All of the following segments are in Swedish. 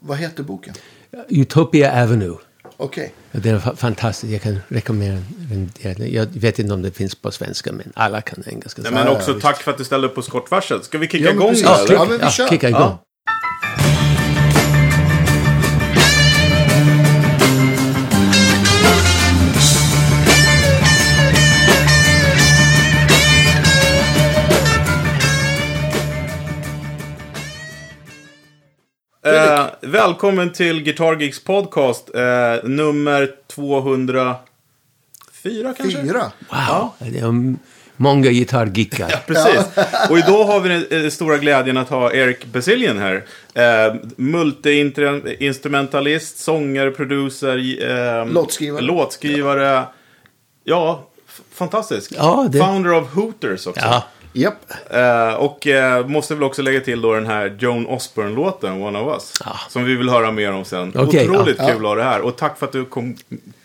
Vad heter boken? Utopia Avenue. Okej. Den är fa- fantastisk. Jag kan rekommendera den. Jag vet inte om det finns på svenska, men alla kan engelska. Nej, men Ja, också ja, visst. tack för att du ställde upp på skottvarsel. Ska vi kicka Ja, igång Ja, eller? ja, men vi kör. kicka igång. Ja. Välkommen till Guitar Geeks podcast, eh, nummer 204 kanske? Fyra. Wow, det är många gitarrgickar. Precis. Och idag har vi den eh, stora glädjen att ha Eric Bazillion här. Eh, Multi-instrumentalist, sångare, producer, eh, Låtskrivare. låtskrivare. Ja, fantastisk. Ja, det- Founder of Hooters också. Ja, Japp. Eh, och eh, måste väl också lägga till då den här Joan Osborne-låten, One of Us. Ja. Som vi vill höra mer om sen. Okej, Otroligt ja. kul att ha det här. Och tack för att du kom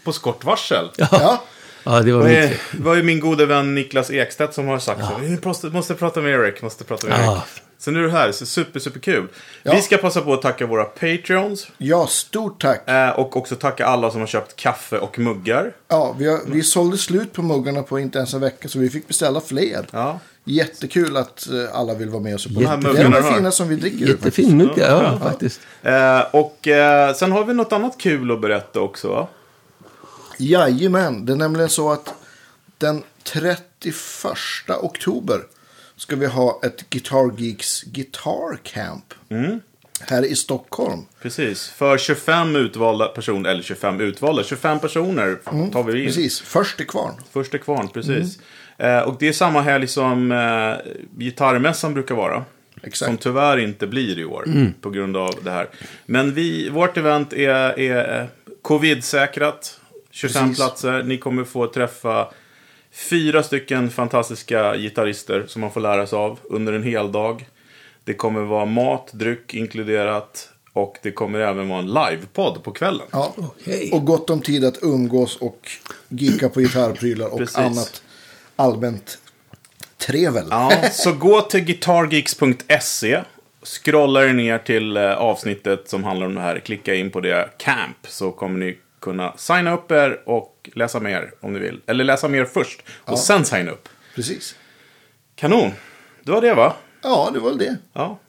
på skottvarsel. Ja. ja det var är- det var ju min gode vän Niklas Ekstedt som har sagt så. Vi måste, måste prata med Eric, måste prata med Ja. Eric. Så nu är du här, så super, super kul. Ja. Vi ska passa på att tacka våra Patreons. ja, stort tack. Eh, och också tacka alla som har köpt kaffe och muggar. Ja, vi, har, vi sålde slut på muggarna på inte ens en vecka, så vi fick beställa fler. Ja. Jättekul att eh, alla vill vara med oss. på De här det. Det är de fina som vi dricker ur. faktiskt. Jättefin mugg, ja, faktiskt. Eh, och eh, sen har vi något annat kul att berätta också. va? Jajamän, det är nämligen så att den 31 oktober ska vi ha ett Guitar Geeks Guitar Camp. Mm. Här i Stockholm. Precis. För 25 utvalda personer, eller 25 utvalda, 25 personer tar vi in. Mm, Precis, först till kvarn. Första kvarn, precis. Mm. Eh, och det är samma helg som eh, gitarrmässan brukar vara. Exakt. Som tyvärr inte blir i år på grund av det här. Men vi, vårt event är, är eh, covid-säkrat. 25 Precis. platser. Ni kommer få träffa fyra stycken fantastiska gitarrister som man får lära sig av under en hel dag. Det kommer vara mat, dryck inkluderat. Och det kommer även vara en livepodd på kvällen. Ja. Okej. Och gott om tid att umgås och gicka på gitarrprylar och Precis. annat allmänt trevel. Ja, så gå till guitargeeks.se. Scrolla er ner till eh, avsnittet som handlar om det här. Klicka in på det, Camp, så kommer ni kunna signa upp er och läsa mer om ni vill. Eller läsa mer först och sen signa upp. Precis. Kanon. Det var det va? Ja, det var väl det. Ja.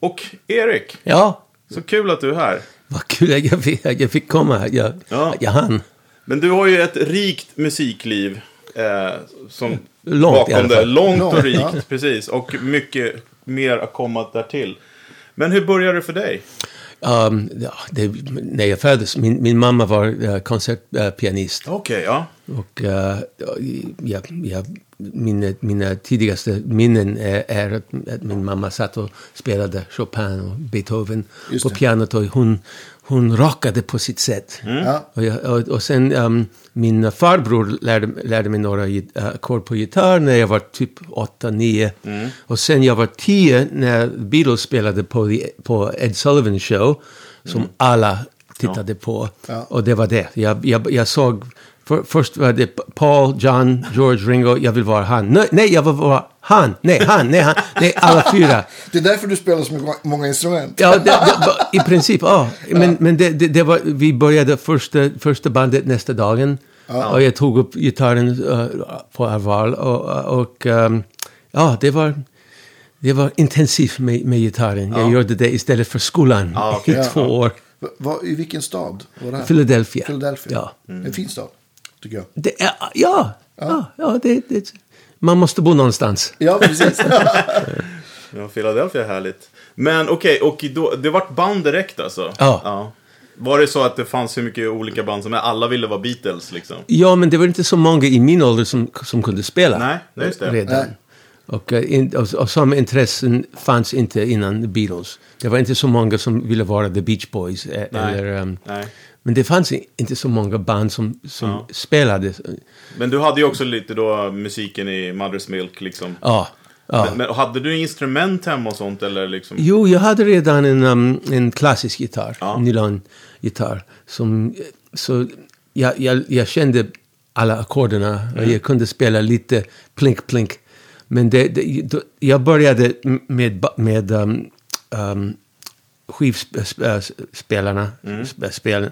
Och Erik, Ja, så kul att du är här. vad kul att jag fick, jag fick komma. här. Jag, Ja. jag hann. Men du har ju ett rikt musikliv. Eh, som Långt bakom det. Långt och rikt, ja. precis. Och mycket mer att komma därtill. Men hur började det för dig? Um, ja, det, när jag föddes, min, min mamma var uh, konsertpianist. Okej, ja. Och uh, jag, jag, mina, mina tidigaste minnen är, är att, att min mamma satt och spelade Chopin och Beethoven på pianot. Och hon, hon rockade på sitt sätt. Ja. Och, jag, och, och sen um, min farbror lärde, lärde mig några äh, ackord på gitarr när jag var typ 8-9. Och sen jag var 10 när Beatles spelade på, the, på Ed Sullivan show. Som alla tittade på. Ja. Och det var det. Jag, jag, jag såg... För, först var det Paul, John, George, Ringo. Jag vill vara han. Nej, nej jag vill vara han. Nej, han. Nej, han. Nej, alla fyra. Det är därför du spelar så många instrument. Ja, det, det, i princip, ja. Men, men det, det, det var, vi började första, första bandet nästa dagen. Och jag tog upp gitarren eh, på allvar. Och, och ehm, ja, det var, det var intensivt med, med gitarren. Jag gjorde det istället för skolan Ja, okej. i två Ja. år. Va- va- I vilken stad var det här? Philadelphia. Philadelphia. Ja. En fin stad, tycker jag. Det är, ja, ja, ja det, det, man måste bo någonstans. Ja, precis. Ja, Philadelphia är härligt. Men okej, och då, det vart band direkt alltså? Ja. Var det så att det fanns hur mycket olika band som helst? Alla ville vara Beatles liksom? Ja, men det var inte så många i min ålder som, som kunde spela. Nej, nej, just det. Redan. Nej. Och, eh, och, och samma intressen fanns inte innan Beatles. Det var inte så många som ville vara The Beach Boys. eh, Nej. Eller, ehm, Nej. Men det fanns inte så många band som, som Ja. spelade. Men du hade ju också lite då musiken i Mother's Milk liksom. Ja. ja. Men, men hade du instrument hemma och sånt eller liksom? Jo, jag hade redan en, um, en klassisk gitarr, Ja. nylongitarr. Som, så jag, jag, jag kände alla ackorderna och Mm. jag kunde spela lite plink-plink. Men det, det, då, jag började med, med um, um, skivspelarna, sp- spelen.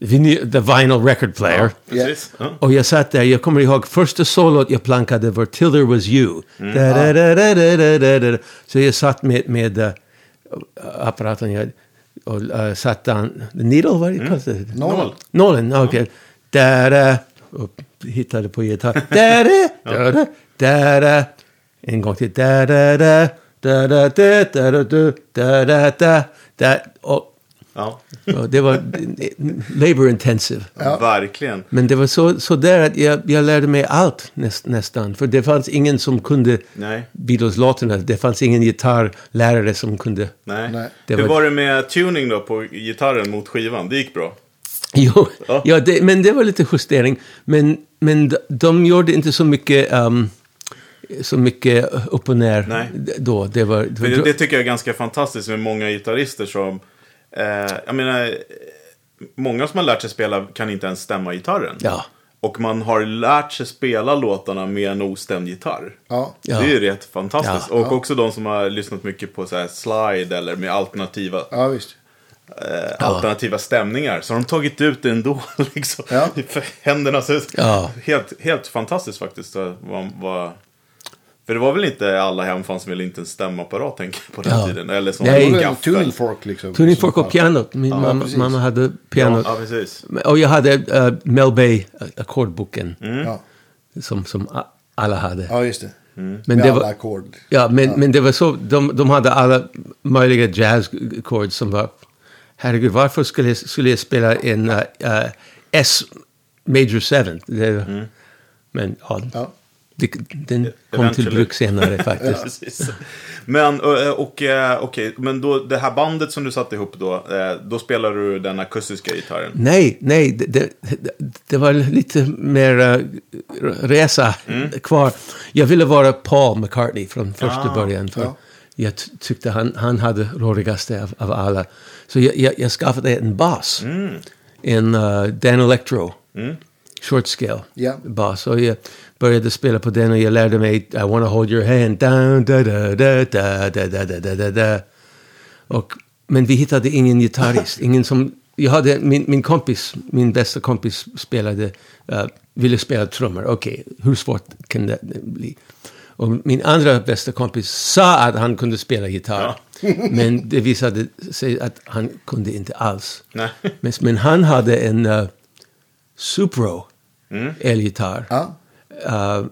Vinyl- The vinyl record player. Precis. Ja. Och jag satt där, jag kommer ihåg första solot jag plankade var Till There Was You. Mm. Da, da, da, da, da, da, da, da. Så jag satt med, med uh, apparaten jag, och uh, satte an, the needle, vad Mm. kallas det? Noll. Nålen, okej. Där, och hittade på gitarr. Där, äh, där, där, där, äh. En gång till. Där, där, där, där, där, där, där, där, där, där, där, där. Och, Ja. det var labor intensive. Verkligen. Men det var så, så där att jag, jag lärde mig allt näst, nästan. För det fanns ingen som kunde. Beatles-låtarna. Det fanns ingen gitarrlärare som kunde... Nej. Nej. Det Hur var- var det med tuning då på gitarren mot skivan? Det gick bra? Jo, Ja. ja, det, men det var lite justering. Men, men de, de gjorde inte så mycket, ehm, så mycket upp och ner Nej. då. Det var, var det, det tycker jag är ganska fantastiskt med många gitarrister som... Eh, jag menar, många som har lärt sig spela kan inte ens stämma gitarren. Ja. Och man har lärt sig spela låtarna med en ostämd gitarr. Ja. Det är ju rätt fantastiskt. Ja. och också de som har lyssnat mycket på så här slide eller med alternativa, ja, visst. eh, alternativa stämningar. Så har de tagit ut det ändå. Liksom. Ja. För händerna så Ja. helt, helt fantastiskt faktiskt. Vad, vad, för det var väl inte alla hem fanns väl inte en stämapparat tänker jag, på den Ja. tiden. Eller som Nej. Det en tuning fork liksom. Tuning fork och pianot. Min Ja, mamma, mamma hade Ja, pianot. ja, precis. Och jag hade uh, Mel Bay uh, ackordboken. Ja. Som, som alla hade. ja, just det. Men Med det alla var, ackord. ja, men, men det var så, de, de hade alla möjliga jazz-chords som var, herregud, varför skulle jag, skulle jag spela en uh, uh, S major seventh? Det, Men ja, Ja. Det, den kom till bruk senare faktiskt. Precis. Men, och, och, eh, okej, men då, det här bandet som du satte ihop då, eh, då spelar du den akustiska gitarren? Nej, nej, det, det, det var lite mer uh, resa kvar. Jag ville vara Paul McCartney från första Ah, början. För ja. Jag ty- tyckte han, han hade roligaste av, av alla. Så jag, jag, jag skaffade en bas. En uh, Dan Electro. Short scale Ja. bas. Och jag började spela på den och jag lärde mig I wanna hold your hand. Da, da, da, da, da, da, da, da, da, da. Och, men vi hittade ingen gitarrist. Ingen som, jag hade, min, min kompis, min bästa kompis spelade, uh, ville spela trummor. Okej, hur svårt kan det bli? Och min andra bästa kompis sa att han kunde spela gitarr. men det visade sig att han kunde inte alls. Nej. Men, men han hade en uh, Supro elgitarr. Ja. Uh,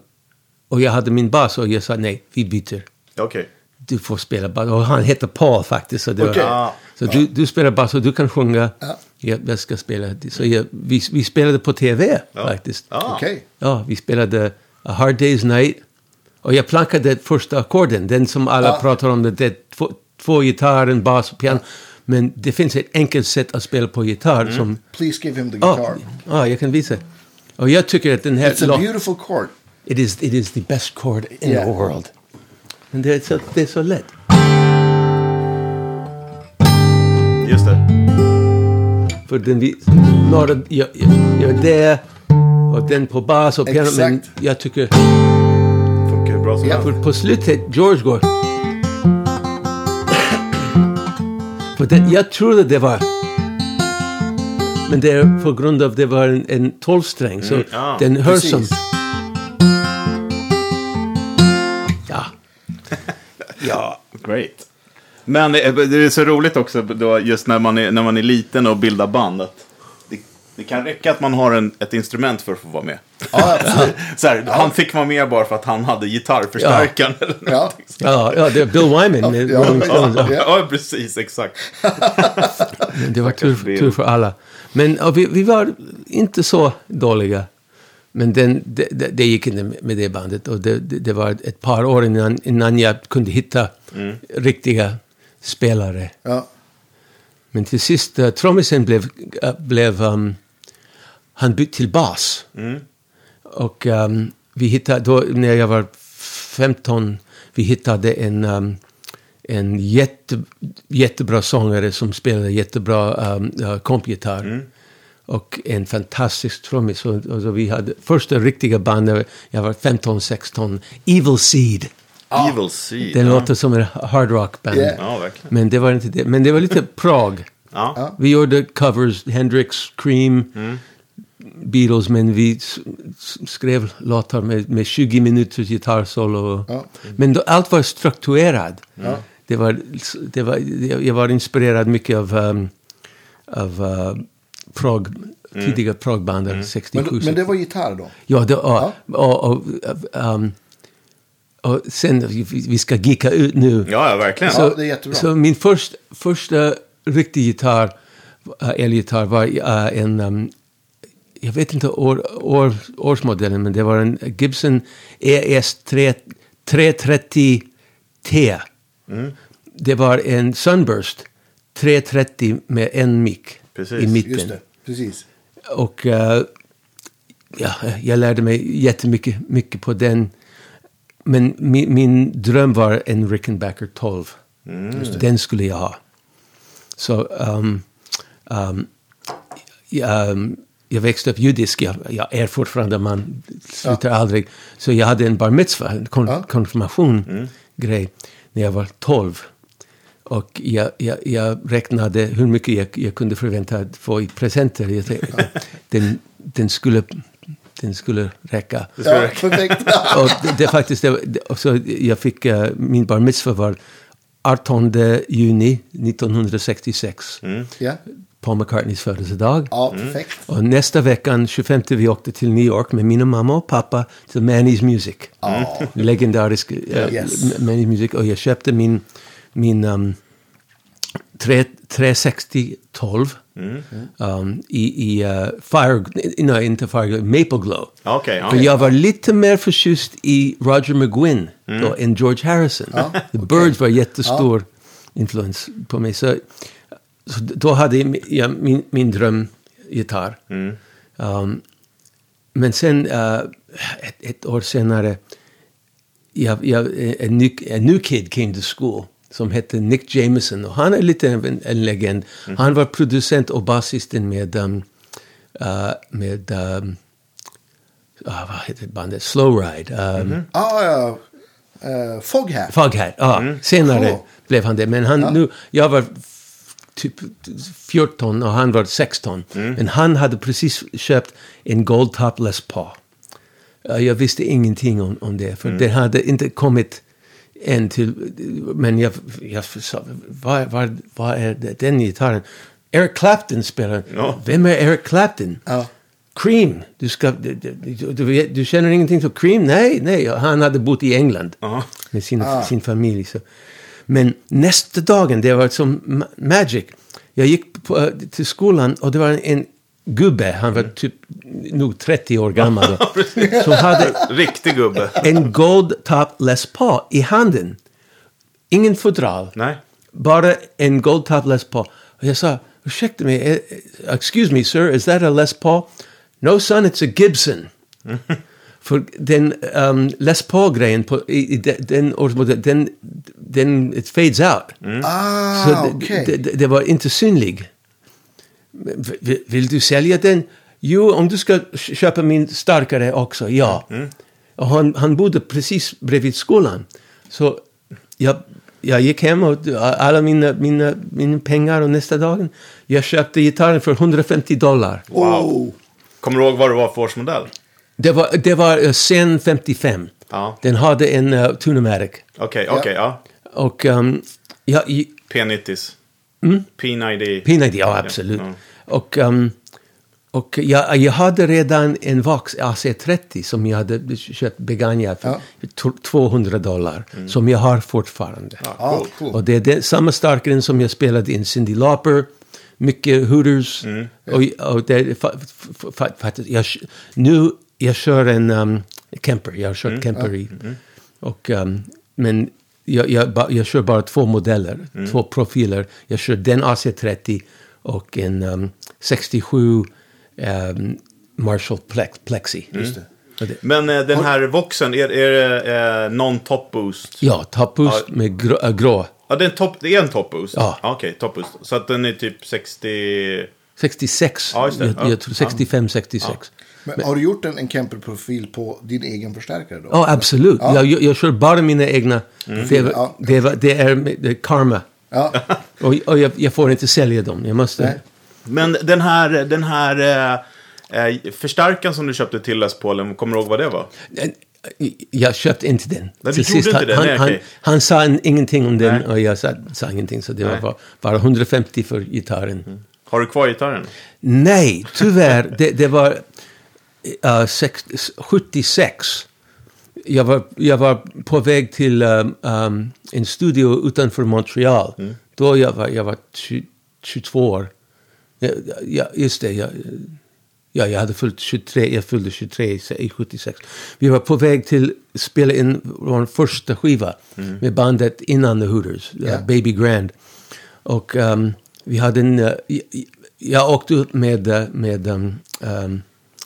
och jag hade min bas och jag sa nej, vi byter Okej. du får spela bas. Och han heter Paul faktiskt. Så, det Okej. var, Ah. så du, du spelar bas och du kan sjunga. Ja. Jag, jag ska spela. Så jag, vi, vi spelade på tv Ja. faktiskt. Ah. Okej. Ja, vi spelade A Hard Day's Night. Och jag plankade första ackorden. Den som alla Ja. pratar om. Det, det är två, två gitarrer, en bas och piano. Men det finns ett enkelt sätt att spela på gitarr Mm. som... Please give him the Ja, guitar. ja, jag kan visa. Och jag tycker att den här... It's a lå- beautiful chord. It is, it is the best chord in Yeah. the world. Men det är så, det är så lätt. Just det. För den vi, några gör, gör det och den på bas och piano. Men Exakt. jag tycker, Funkar bra som Ja. helst. för på slutet, George går. För den, jag trodde det var... Men det är på grund av det var en, en tolvsträng. Så ja, den hörs som... Precis. Ja. ja. Great. Men det är, det är så roligt också då, just när man är, när man är liten och bildar band. Att det, det kan räcka att man har en, ett instrument för att få vara med. Ja. Så här, Han fick vara med bara för att han hade gitarrförstärkaren. Eller Ja. Ja, ja, det är Bill Wyman med Ja, Rolling Stones. Ja, Ja. ja, precis. Exakt. Det var tur, tur för alla. Men vi, vi var inte så dåliga. Men den, det, det, det gick inte med det bandet. Och det, det, det var ett par år innan, innan jag kunde hitta riktiga spelare. Ja. Men till sist, uh, trummisen blev, äh, blev um, han bytte till bas. Och um, vi hittade, då när jag var 15, vi hittade en, um, en jätte, jättebra sångare som spelade jättebra um, uh, kompgitarr. Och en fantastisk trummis. Och, och så vi hade första riktiga bandet, jag var 15-16, Evil Seed. Evil Seed. Det ja. låter som en hard rock band. Yeah. Ja, verkligen. Men det var inte det. Men det var lite prog. Ja. Vi gjorde covers, Hendrix, Cream, Beatles, men vi skrev låtar med, med 20 minuters gitarrsolo. Ja. Men då, allt var strukturerat. Det var, det var, jag var inspirerad mycket av, um, av uh, prog, tidiga progband, 67. Men, men det var gitarr då? Ja, det, och, och, och, um, och sen, vi, vi ska gicka ut nu. Ja, ja, verkligen. Ja, det är jättebra. Så min först, första riktiga gitarr, uh, elgitarr, var uh, en, um, jag vet inte år, år, årsmodellen, men det var en Gibson ES 3, 330T. Mm. Det var en Sunburst 330 med en mick i mitten. Just det, precis. Och eh, ja, jag lärde mig jättemycket mycket på den. Men min, min dröm var en Rickenbacker 12. Den skulle jag ha. Så um, um, jag, um, jag växte upp judisk. Jag, jag är fortfarande man. Slutar aldrig. Så jag hade en bar mitzvah, en kon, Ja. konfirmation grej när jag var 12. Och jag, jag, jag räknade hur mycket jag, jag kunde förvänta att få i presenter. Jag tänkte, den, den, skulle, den skulle räcka. Ja, räcka. perfekt. Och det, det faktiskt, det, så jag fick, eh, min bar mitzvah var 18 juni 1966. ja. Paul McCartneys födelsedag. ja, perfekt. Och nästa veckan, 25, vi åkte till New York med mina mamma och pappa till Manny's Music. Ja. Legendarisk uh, Yes. Manny's Music. Och jag köpte min, min um, 3, 360 12 um, i, i uh, Fire, nej inte Fire, Maple Glow. Okej, ja. För jag var lite mer förtjust i Roger McGuinn då, än George Harrison. The Birds var jättestor influens på mig. Så då hade jag min, min drömgitarr. Um, men sen, uh, ett, ett år senare, jag, jag, en, ny, en ny kid came to school som hette Nick Jameson. Och han är lite av en, en legend. Han var producent och basisten med, um, uh, med um, ah, vad heter bandet? Slow Ride. Um, Ja, ja. Uh, Foghat. Foghat, ja. Senare Cool. blev han det. Men han, nu, jag var typ 14 och han var 16. Men han hade precis köpt en Gold Top Les Paul. Ja, Jag visste ingenting om, om det, för det hade inte kommit än till... Men jag, jag sa, vad, vad, vad är det, den gitarren? Eric Clapton spelar. Ja. Vem är Eric Clapton? Ja. Cream. Du, ska, du, du, du, känner ingenting till Cream? Nej, nej. Han hade bott i England Ja. med sin, sin familj. Så. Men nästa dagen, det var som ma- magic. Jag gick på, eh, till skolan och det var en, en gubbe, han var typ nog 30 år gammal. då, som hade Riktig gubbe. en Gold Top Les Paul i handen. Ingen fodral. Nej. Bara en Gold Top Les Paul. Och jag sa, ursäkta mig, eh, eh, excuse me sir, is that a Les Paul? No son, it's a Gibson. För den um, Les Paul-grejen, den den, den, it fades out. Ah, Så det, okej. det, det, det var inte synlig. Vill, vill du sälja den? Jo, om du ska köpa min starkare också, ja. Och han, han bodde precis bredvid skolan. Så jag, jag gick hem och alla mina, mina, mina pengar och nästa dagen jag köpte gitarren för 150 dollar. Oh. Kommer du ihåg vad det var för årsmodell? Det var, det var eh, sen 55. Ja. Den hade en uh, Tunematic. Okej, okej, ja. Och um, jag, i- P90s. P90. P90, ja absolut. Ja. Och, um, och jag, jag hade redan en Vox AC30 som jag hade köpt begagnad för Ja. t- 200 dollar. Som jag har fortfarande. Ja, coolt. cool. Och det är den, samma starkare som jag spelade in Cindy Lauper. Mycket Hooters. Och, och det, fa, fa, fa, jag, nu jag kör en um, Kemper. Jag har kört Kemper i. Och, um, men jag, jag, jag kör bara två modeller. Två profiler. Jag kör den AC30 och en um, 67 um, Marshall Plex, Plexi. Just det. Men eh, den här Voxen, är, är det eh, non-top boost? Ja, top boost med grå. äh, grå. Ja, det är en top, det är en top boost? Ja. Okej, top boost. Så att den är typ 60... 66. Ja, just det. Jag, Ja. jag tror 65, 66. Men har du gjort en, en Kemper-profil på din egen förstärkare då? Ja, absolut. Ja. Jag, jag, jag kör bara mina egna. Det, var- Ja. det, det, är, det är karma. Ja. Och, och jag, jag får inte sälja dem. Jag måste... Nej. Men den här, den här eh, eh, förstärkaren som du köpte till Les Paulen, kommer du ihåg vad det var? Jag köpte inte den. du Till inte han, det? han, Nej, han, han sa en, ingenting om den Nej. och jag sa, sa ingenting. Så det Nej. var bara, bara 150 för gitarren. Har du kvar gitarren? Nej, tyvärr. Det, det var uh, sex, 76. Jag var, jag var på väg till um, um, en studio utanför Montreal. Då jag var jag var tju- 22 år. Ja, just det. Jag, ja, jag hade fyllt 23. Jag fyllde 23 i i 76. Vi var på väg till att spela in vår första skiva med bandet innan The Hooters, uh, Ja. Baby Grand. Och um, vi hade en... uh, jag, jag åkte upp med, uh, med um,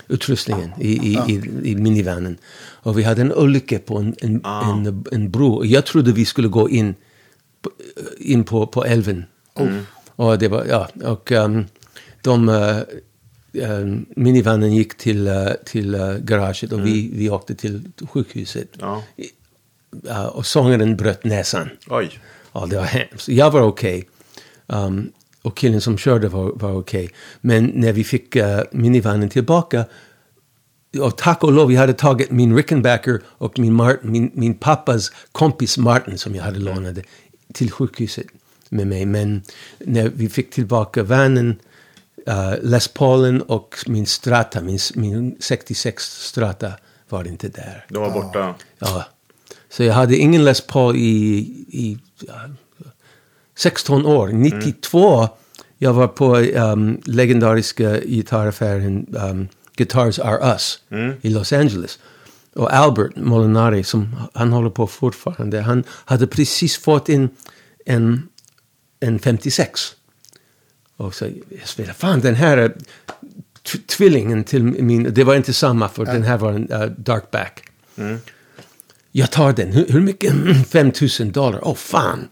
utrustningen i, i, i, i minivanen. Och vi hade en olycka på en, en, en, en bro. Jag trodde vi skulle gå in på, in på, på älven. Och det var, ja, och um, de... Uh, um, minivanen gick till, uh, till uh, garaget och vi, vi åkte till sjukhuset. Ja. Uh, och sångaren bröt näsan. Oj. Ja, det var hemskt. Jag var okej. Um, och killen som körde var, var okej. Men när vi fick uh, minivanen tillbaka, och tack och lov, vi hade tagit min Rickenbacker och min, Mart, min, min pappas kompis Martin som jag hade lånade till sjukhuset med mig. Men när vi fick tillbaka vanen, uh, Les Paulen och min Strata, min, min 66 Strata var inte där. De var borta. Ja. Så jag hade ingen Les Paul i, i ja, 16 år. 92, jag var på um, legendariska gitarraffären um, Guitars Are Us i Los Angeles. Och Albert Molinari, som han håller på fortfarande, han hade precis fått in en, en 56. Och så jag spelade, fan den här tvillingen till min, det var inte samma för den här var en uh, darkback. Jag tar den. Hur, hur mycket? 5 000 dollar. Åh, fan.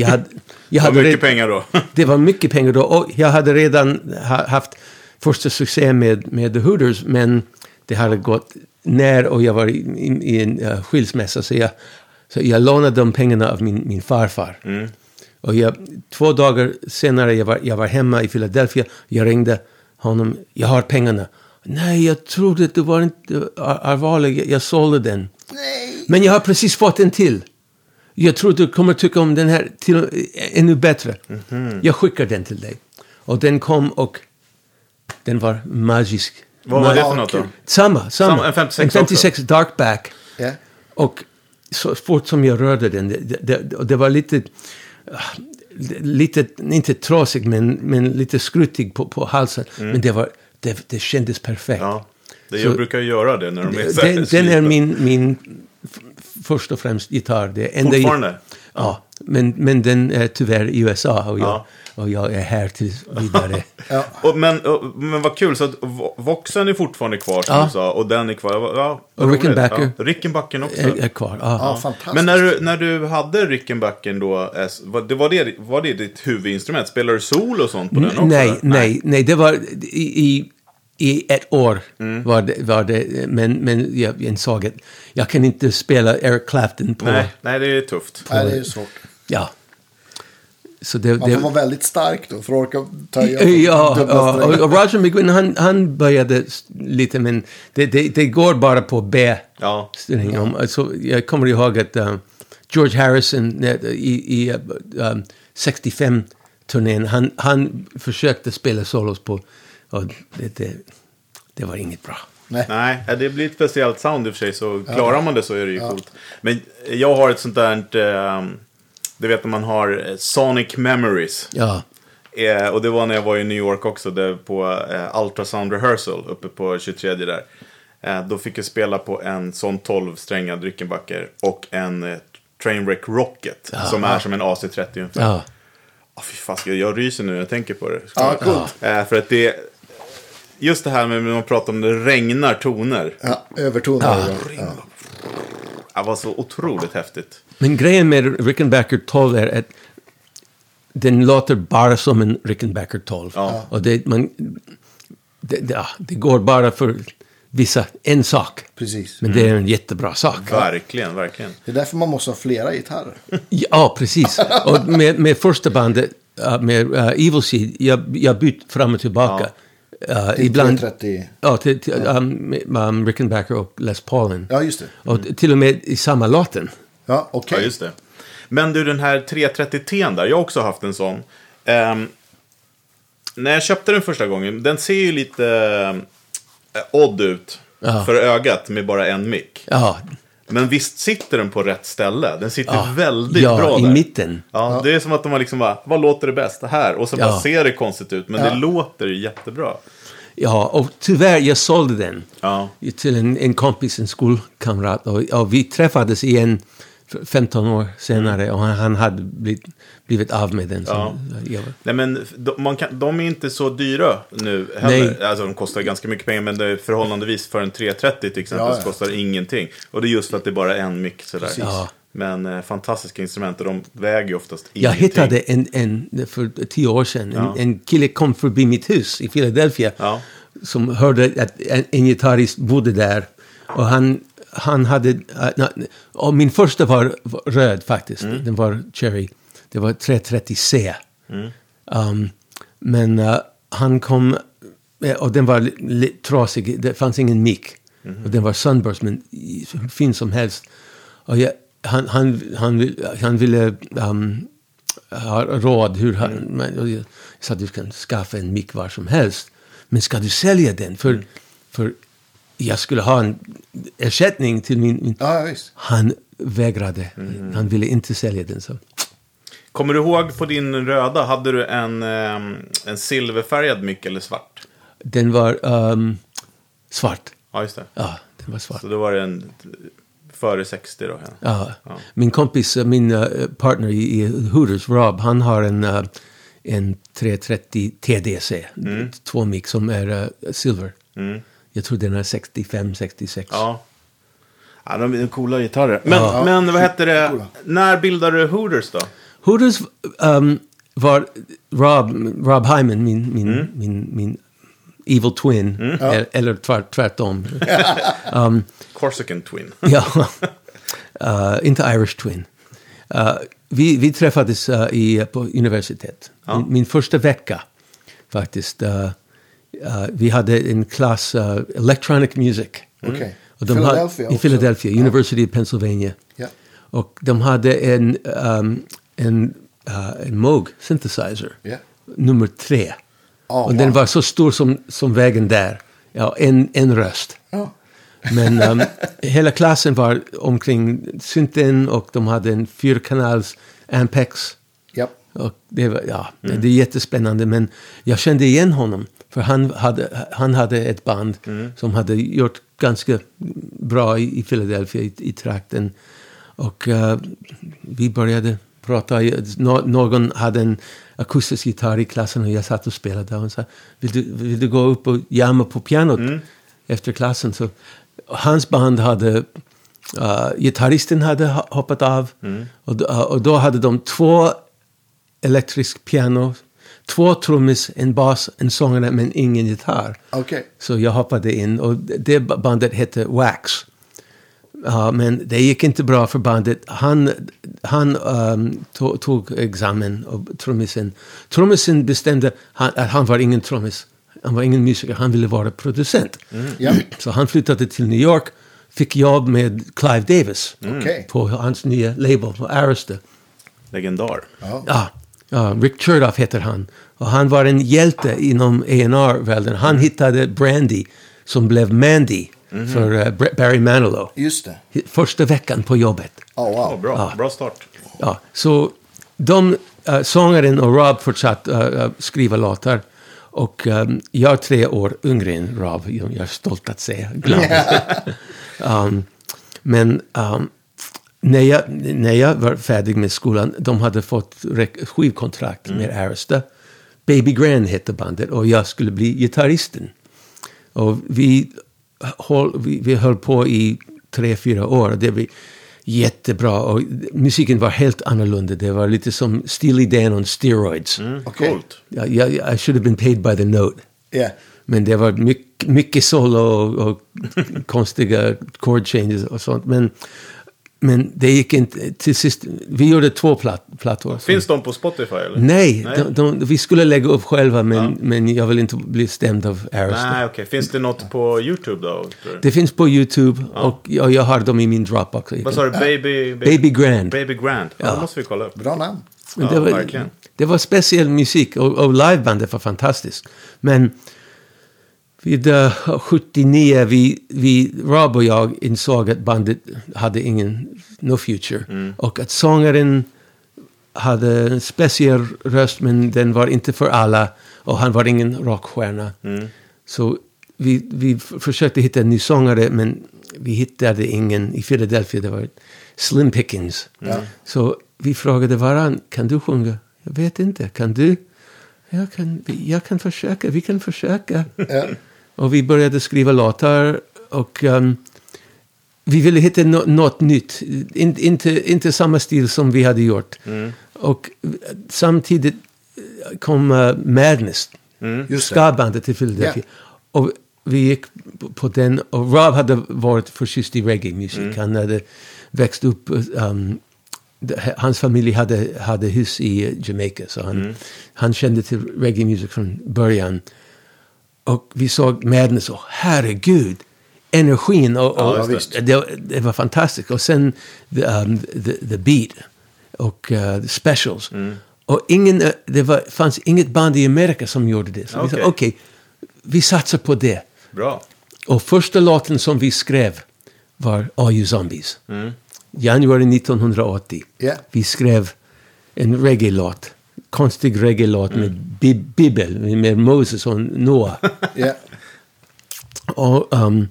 Jag hade, jag Det var hade mycket pengar då. Det var mycket pengar då. Och jag hade redan ha, haft första succé med, med The Hooters, men det hade gått när och jag var i, i, i en uh, skilsmässa. Så jag, så jag lånade de pengarna av min, min farfar. Och jag, två dagar senare, jag var, jag var hemma i Philadelphia. Jag ringde honom. Jag har pengarna. Nej, jag trodde att du var inte ar- allvarlig. Jag, jag sålde den. Nej. Men jag har precis fått en till. Jag tror du kommer tycka om den här till, ännu bättre. Mhm. Jag skickar den till dig. Och den kom och den var magisk. Vad var det för något då? Samma, samma. Samma, en 56 en 56 darkback. Ja. Och så fort som jag rörde den, det, det, det var lite, ah, lite, inte trasig, men, men lite skruttig på, på halsen. Men det, var, det, det kändes perfekt. Mm. Ja. Det, Så- jag brukar göra det när de är Den, den är min, min först och främst gitarr. Det enda Fortfarande? Ja, men, men den är tyvärr i USA och jag, Ja. och jag är här tills vidare. Ja. Och, men, och, men vad kul, så att Vo- Voxen är fortfarande kvar som Ja. du sa. Och den är kvar. Ja, Och. Rickenbacker. Ja, Rickenbacken också. är, är kvar. Ja. Ja, fantastiskt. Men när du, när du hade Rickenbacken då, eh, var det, var, det, var det ditt huvudinstrument? Spelar du sol och sånt på den också? nej, nej, nej, det var i, i, i ett år Mm. var, det, var det, men, men jag insåg att jag kan inte spela Eric Clapton på, Nej, nej, det är tufft. Nej, det är svårt. ja. Så det, Man det, får vara väldigt stark då för att orka ta Ja, ja, ja. och Roger McGuinn han, han började lite, men det, det, det går bara på B. Ja. sträng. Om- Alltså, jag kommer ihåg att uh, George Harrison när- i, i uh, um, 65-turnén, han, han försökte spela solos på, och det, det, det var inget bra. Nej. Nej, ja, det blir ett speciellt sound i och för sig. Så klarar man det så är det ju coolt. Men jag har ett sånt där... Eh, du vet när man har eh, Sonic Memories. Ja, Eh, och det var när jag var i New York också, där på eh, Ultrasound Rehearsal uppe på 23 där. Eh, då fick jag spela på en sån 12-strängad Rickenbacker och en eh, Trainwreck Rocket. Som är som en AC30 ungefär. ja. Åh, fy fan, jag, jag ryser nu när jag tänker på det. Ja, coolt. Eh, för att det... Just det här med när man pratar om det regnar toner. Ja, övertonar Ja. det. Ja. Det var så otroligt häftigt. Men grejen med Rickenbacker 12 är att den låter bara som en Rickenbacker 12. Ja. Och det, man, det, det, ja, det går bara för vissa, en sak. Precis. Men det är en jättebra sak. Verkligen, verkligen. Det är därför man måste ha flera gitarrer. Ja, precis. Och med, med första bandet, med uh, Evil Seed, jag, jag bytt fram och tillbaka. Uh, Till ibland, 330. ja, till, till um, um, Rickenbacker och Les Paulin. Ja, just det. Och t- till och med i samma låten. Ja, okej. Ja, just det. Men du, den här 330T där, jag har också haft en sån. Ehm, när jag köpte den första gången, den ser ju lite eh, odd ut Ja. för ögat med bara en mick. Ja, Men visst sitter den på rätt ställe? Den sitter Ja. väldigt Ja, bra i där. mitten. Ja, det är som att de har liksom bara, vad låter det bäst? Här. Och så bara Ja. ser det konstigt ut, men Ja. det låter jättebra. ja, och tyvärr, jag sålde den Ja. till en, en kompis, en skolkamrat. Och, och vi träffades igen 15 år senare och han, han hade blivit, blivit av med den. Så, Ja. jag, Nej men de, man kan, de är inte så dyra nu heller. Alltså de kostar ganska mycket pengar men det är förhållandevis för en 330 till exempel Ja, ja. så kostar ingenting. Och det är just för att det är bara en mick sådär. Ja. Men eh, fantastiska instrument och de väger ju oftast jag ingenting. hittade en, en, för tio år sedan, Ja. en, en kille kom förbi mitt hus i Philadelphia. Ja. Som hörde att en, en gitarrist bodde där. Och han, han hade, och min första var, var röd faktiskt. Mm. Den var cherry. Det var 330C. Mm. Um, men äh, han kom, eh, och den var trasig. Det fanns ingen mick. Mm-hmm. Och den var Sunburst, men fin som helst. Och jag, han, han, han, han ville um, ha råd hur han... Och jag sa att du kan skaffa en mick var som helst. Men ska du sälja den? För, för jag skulle ha en ersättning till min... min Ja, han vägrade. Han ville inte sälja den. Så. Kommer du ihåg på din röda, hade du en, eh, en silverfärgad mick eller svart? Den var um, svart. Ja, just det. Ja, den var svart. Så då var det en före 60 då? Ja. Ja. Min kompis, eh, min eh, partner i, i Hooters, Rob, han har en, eh, en 330 TDC. Två mick som är silver. Mm. Jag tror den är 65, 66. Ja. Ja, de är coola gitarrer. Men, Ja. men vad hette det? Coola. När bildade du Hooters då? Hooters um, var Rob, Rob Hyman, min, min, min, min evil twin. Eller, eller tvär, tvärtom. um, Corsican Twin. ja, uh, inte Irish twin. Uh, vi, vi träffades uh, i, på universitet. Ja. Min, min första vecka faktiskt. uh, uh, vi hade en klass uh, Electronic Music. Okej. Och de Philadelphia I också. Philadelphia, Ja. University of Pennsylvania. Ja. Och de hade en, um, en, uh, en Moog synthesizer, Ja. nummer tre. Ja, och den wow. var så stor som, som vägen där. Ja, en, en röst. Men um, hela klassen var omkring synten och de hade en fyrkanals Ampex. Ja. Och det, var, ja, det är jättespännande, men jag kände igen honom. För han hade, han hade ett band som hade gjort ganska bra i, i Philadelphia, i, i trakten. Och eh, vi började prata. Nå, någon hade en akustisk gitarr i klassen och jag satt och spelade. Och han sa, vill du, vill du gå upp och jamma på pianot efter klassen? Så, hans band hade Uh, gitarristen hade ho- hoppat av och, då- och då hade de två elektrisk piano, två trummis, en bas, en sångare men ingen gitarr. Okej. Så jag hoppade in och det bandet hette Wax. Ja, men det gick inte bra för bandet. Han, han ehm, to, tog examen och trummisen. Trummisen bestämde han, att han var ingen trummis. Han var ingen musiker, han ville vara producent. Ja. Så han flyttade till New York, fick jobb med Clive Davis Okej. på hans nya label, på Arista. Legendar. Ja. Ja, ja, Rick Chertoff heter han. Och han var en hjälte inom A&R-världen. Han hittade Brandy som blev Mandy för eh, Br- Barry Manilow. Just det. Första veckan på jobbet. Ja, wow. bra. Ja. bra start. Ja, så de, uh, sångaren och Rob fortsatte uh, skriva låtar. Och um, jag är tre år yngre än Rob. Jag jag är stolt att säga. Glad. um, men um, när, jag, när jag var färdig med skolan, de hade fått skivkontrakt med Arista. Baby Grand hette bandet och jag skulle bli gitarristen. Och vi, höll, vi, vi höll på i tre, fyra år. Det vi, jättebra. Och musiken var helt annorlunda. Det var lite som Steely Dan on steroids. Okej. Coolt. Ja, jag, I should have been paid by the note. Ja. Men det var mycket, mycket solo och, och konstiga chord changes och sånt. Men, men det gick inte till sist. Vi gjorde två platt, plattor. Finns de på Spotify eller? Nej, Nej. De, de, vi skulle lägga upp själva men, men jag vill inte bli stämd av Arista. Nej, okej. Finns det något på YouTube då? Det finns på YouTube och jag, jag har dem i min Dropbox. Vad sa du? Baby... Baby Grand. Baby Grand. Ja, Ja. det måste vi kolla upp. Bra namn. Ja, det, var, verkligen. det var speciell musik och, och livebandet var fantastiskt. Men vid eh, 79, vi, vi, Rob och jag insåg att bandet hade ingen, no future. Mm. Och att sångaren hade en speciell röst men den var inte för alla. Och han var ingen rockstjärna. Mm. Så vi, vi försökte hitta en ny sångare men vi hittade ingen i Philadelphia. Det var Slim Pickens. Så vi frågade varann, kan du sjunga? Jag vet inte, kan du? Jag kan, jag kan försöka, vi kan försöka. Ja. Och vi började skriva låtar och ehm, vi ville hitta no något nytt. In, inte, inte samma stil som vi hade gjort. Och eh, samtidigt eh, kom uh, Madness, det. ska-bandet till Philadelphia. Och vi gick på- den och Rob hade varit förtjust i reggae-musik. Han hade växt upp, um, hans familj hade, hade hus i Jamaica. Så han, han kände till reggae-musik från början. Och vi såg Madness och herregud, energin och, och Ja, just det. Det, var fantastiskt. Och sen the, um, the, the beat och uh, the specials. Och ingen, eh, det var, fanns inget band i Amerika som gjorde det. Så vi sa Okej. okej, vi satsar på det. Bra. Och första låten som vi skrev var Are You Zombies? Januari 1980. Ja. Vi skrev en reggae-låt. Konstig reggae-låt med bib Bibel, med Moses och Noah. Ja. och, um,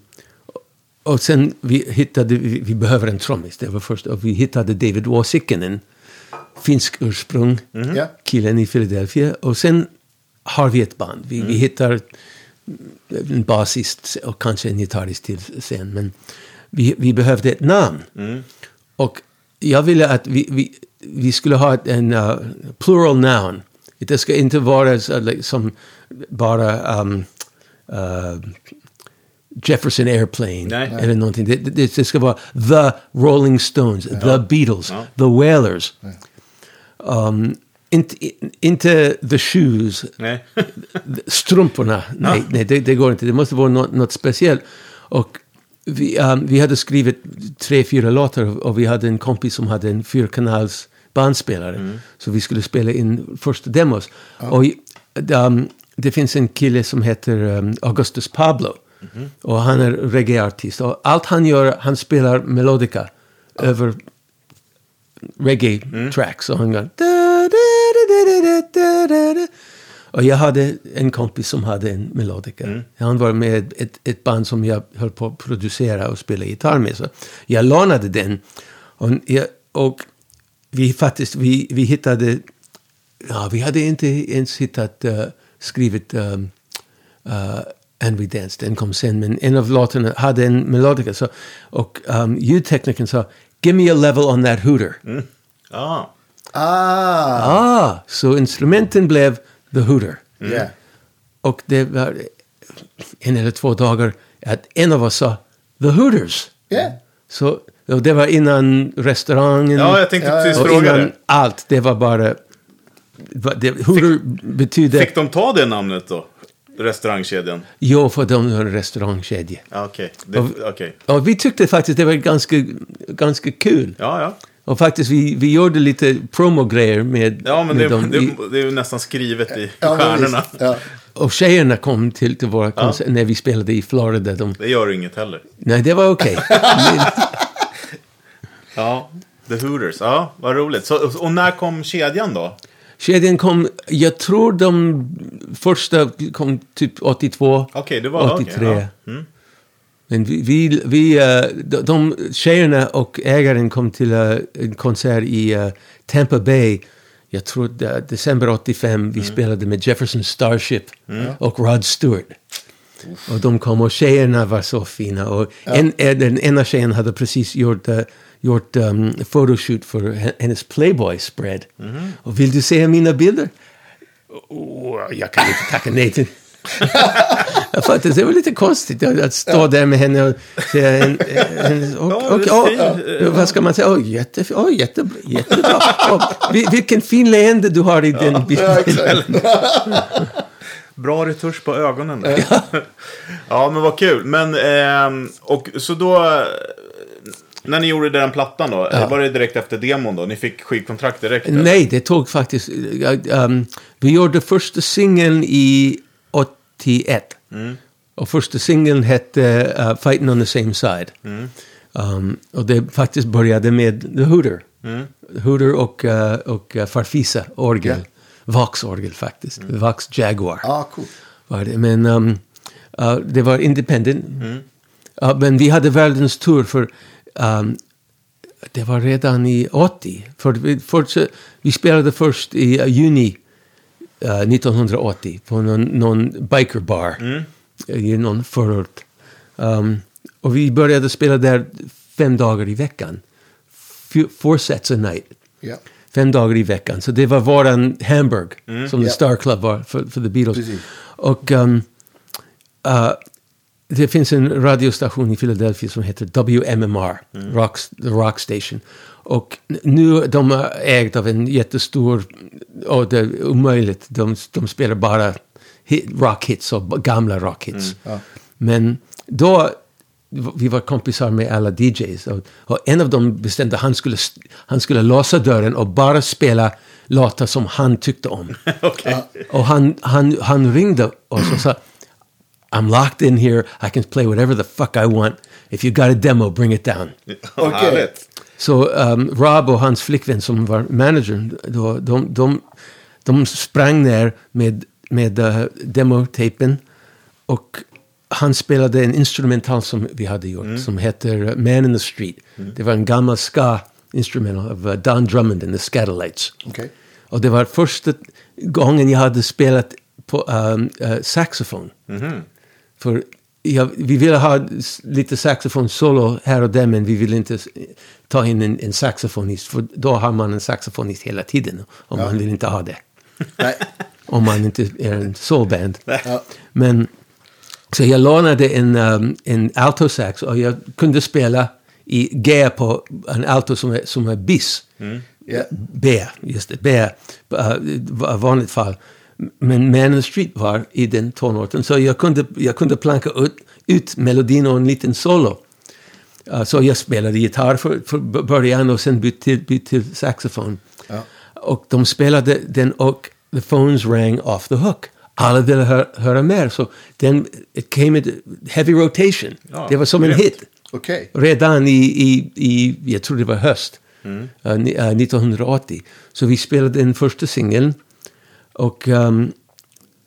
och sen vi hittade, vi, vi behöver en trummis, det var först. Och vi hittade David Wasikinen, finsk ursprung, Ja. killen i Philadelphia. Och sen har vi ett band. Vi, vi hittar en basist och kanske en gitarrist till sen. Men vi, vi behövde ett namn. Och jag ville att vi, vi, vi skulle ha en uh, plural noun. Det ska inte vara så, liksom, bara um, uh, Jefferson Airplane Nej. eller någonting. Det, det, det ska vara The Rolling Stones, The Beatles, Ja. The Wailers. Um, inte, inte The Shoes, Nej. strumporna. Nej, nej det, det går inte. Det måste vara något, något speciellt. Och vi, um, vi hade skrivit tre, fyra låtar och vi hade en kompis som hade en fyrkanals bandspelare. Så vi skulle spela in första demos. Och um, det finns en kille som heter um, Augustus Pablo. Och han är reggae-artist. Och allt han gör, han spelar melodica över reggae-tracks. Och han går... Och jag hade en kompis som hade en melodica. Han var med i ett, ett band som jag höll på att producera och spela gitarr med. Så jag lånade den. Och, jag, och vi faktiskt, vi, vi hittade... Ja, vi hade inte ens hittat, uh, skrivit um, uh, And We Danced. Den kom sen, men en av låtarna hade en melodica. Så, och um, ljudteknikern sa, Give me a level on that hooter. Ja. Ah. Ah, så instrumenten blev The Hooter. Ja. Och det var en eller två dagar att en av oss sa The Hooters. Ja. Så och det var innan restaurangen. Ja, jag tänkte precis och fråga innan det. allt. Det var bara... Det, Hooter betyder... Fick de ta det namnet då? Restaurangkedjan? Jo, för de har en restaurangkedja. Ja, okej. Det- Och-. Och vi tyckte faktiskt det var ganska, ganska kul. Ja, ja. Och faktiskt vi, vi gjorde lite promogrejer med, Ja, men med det, dem. det, det är ju nästan skrivet i Ja, stjärnorna. Ja. och tjejerna kom till, till våra konserter när vi spelade i Florida. De, Det gör inget heller. nej, det var okej. Ja, The Hooters. Ja, vad roligt. Så, och när kom kedjan då? Kedjan kom, jag tror de första kom typ 82, Okej, det var... 83. okej, ja. Mm. Men vi, vi, vi eh, de, de tjejerna och ägaren kom till eh, en konsert i eh, Tampa Bay. Jag tror det, december 85. Mm. Vi spelade med Jefferson Starship och Rod Stewart. Och de kom och tjejerna var så fina. Och en, den ena tjejen hade precis gjort, gjort um, photoshoot för he- hennes Playboy-spread. Och vill du se mina bilder? Oh, jag kan inte tacka nej till. jag fattar, det var lite konstigt att stå där med henne och säga... En, och, och, och, vad ska man säga? Oh, jätte, oh, jättebra. jättebra. Oh, vi- vilken fin leende du har i den bilden. Bra retusch på ögonen. ja, men vad kul. Men, ehm, och så då... När ni gjorde den plattan då, var det direkt efter demon då? Ni fick skivkontrakt direkt? eller? Nej, det tog faktiskt... um, vi gjorde första singeln i 81. Och första singeln hette uh, Fighting on the same side. Um, och det faktiskt började med The Hooter. Hooter och, uh, och uh, Farfisa orgel. Vax-orgel faktiskt. Vax Jaguar. Ja, cool. Var det. Men um, uh, det var independent. Uh, men vi hade världens tur för um, det var redan i 80. För vi, för, vi spelade först i uh, juni uh, 1980 på någon, någon bikerbar i någon förort. Um, och vi började spela där fem dagar i veckan. F- four sets a night. Ja. Fem dagar i veckan. Så det var våran Hamburg, som Ja. The Star Club var för, för The Beatles. Precis. Och um, uh, det finns en radiostation i Philadelphia som heter WMMR, Rocks, The Rock Station. Och nu de är ägd av en jättestor, och det är omöjligt, de, de spelar bara hit, rockhits och gamla rockhits. Ja. Men då, vi var kompisar med alla DJs och, och en av dem bestämde att han skulle, han skulle låsa dörren och bara spela låtar som han tyckte om. Okej. Och han, han, han ringde oss och sa I'm locked in here, I can play whatever the fuck I want. If you got a demo, bring it down. Härligt. Så um, Rob och hans flickvän som var managern, då, de, de, de sprang ner med, med uh, demotapen och han spelade en instrumental som vi hade gjort som heter uh, Man in the Street. Det var en gammal ska instrumental av uh, Don Drummond and the Scatolites. Okej. Och det var första gången jag hade spelat på um, uh, saxofon. För jag, vi ville ha lite saxofon-solo här och där, men vi ville inte ta in en, en saxofonist. För då har man en saxofonist hela tiden. Och man vill inte ha det. Nej. Om man inte är en soulband. Ja. Men, så jag lånade en, um, en altosax och jag kunde spela i G på en alto som är, som är bis. Ja. B, just det, B, uh, vanligt fall. Men Man in the Street var i den tonarten. Så jag kunde, jag kunde planka ut, ut melodin och en liten solo. Uh, så jag spelade gitarr för, för början och sen bytte till, bytte till saxofon. Ja. Och de spelade den och the phones rang off the hook. Alla ville hö höra mer. Så den, it came in heavy rotation. Ja, det var som en grymt. hit Okej. redan i, i, i, jag tror det var höst, ni- eh, 1980. Så vi spelade den första singeln och ehm,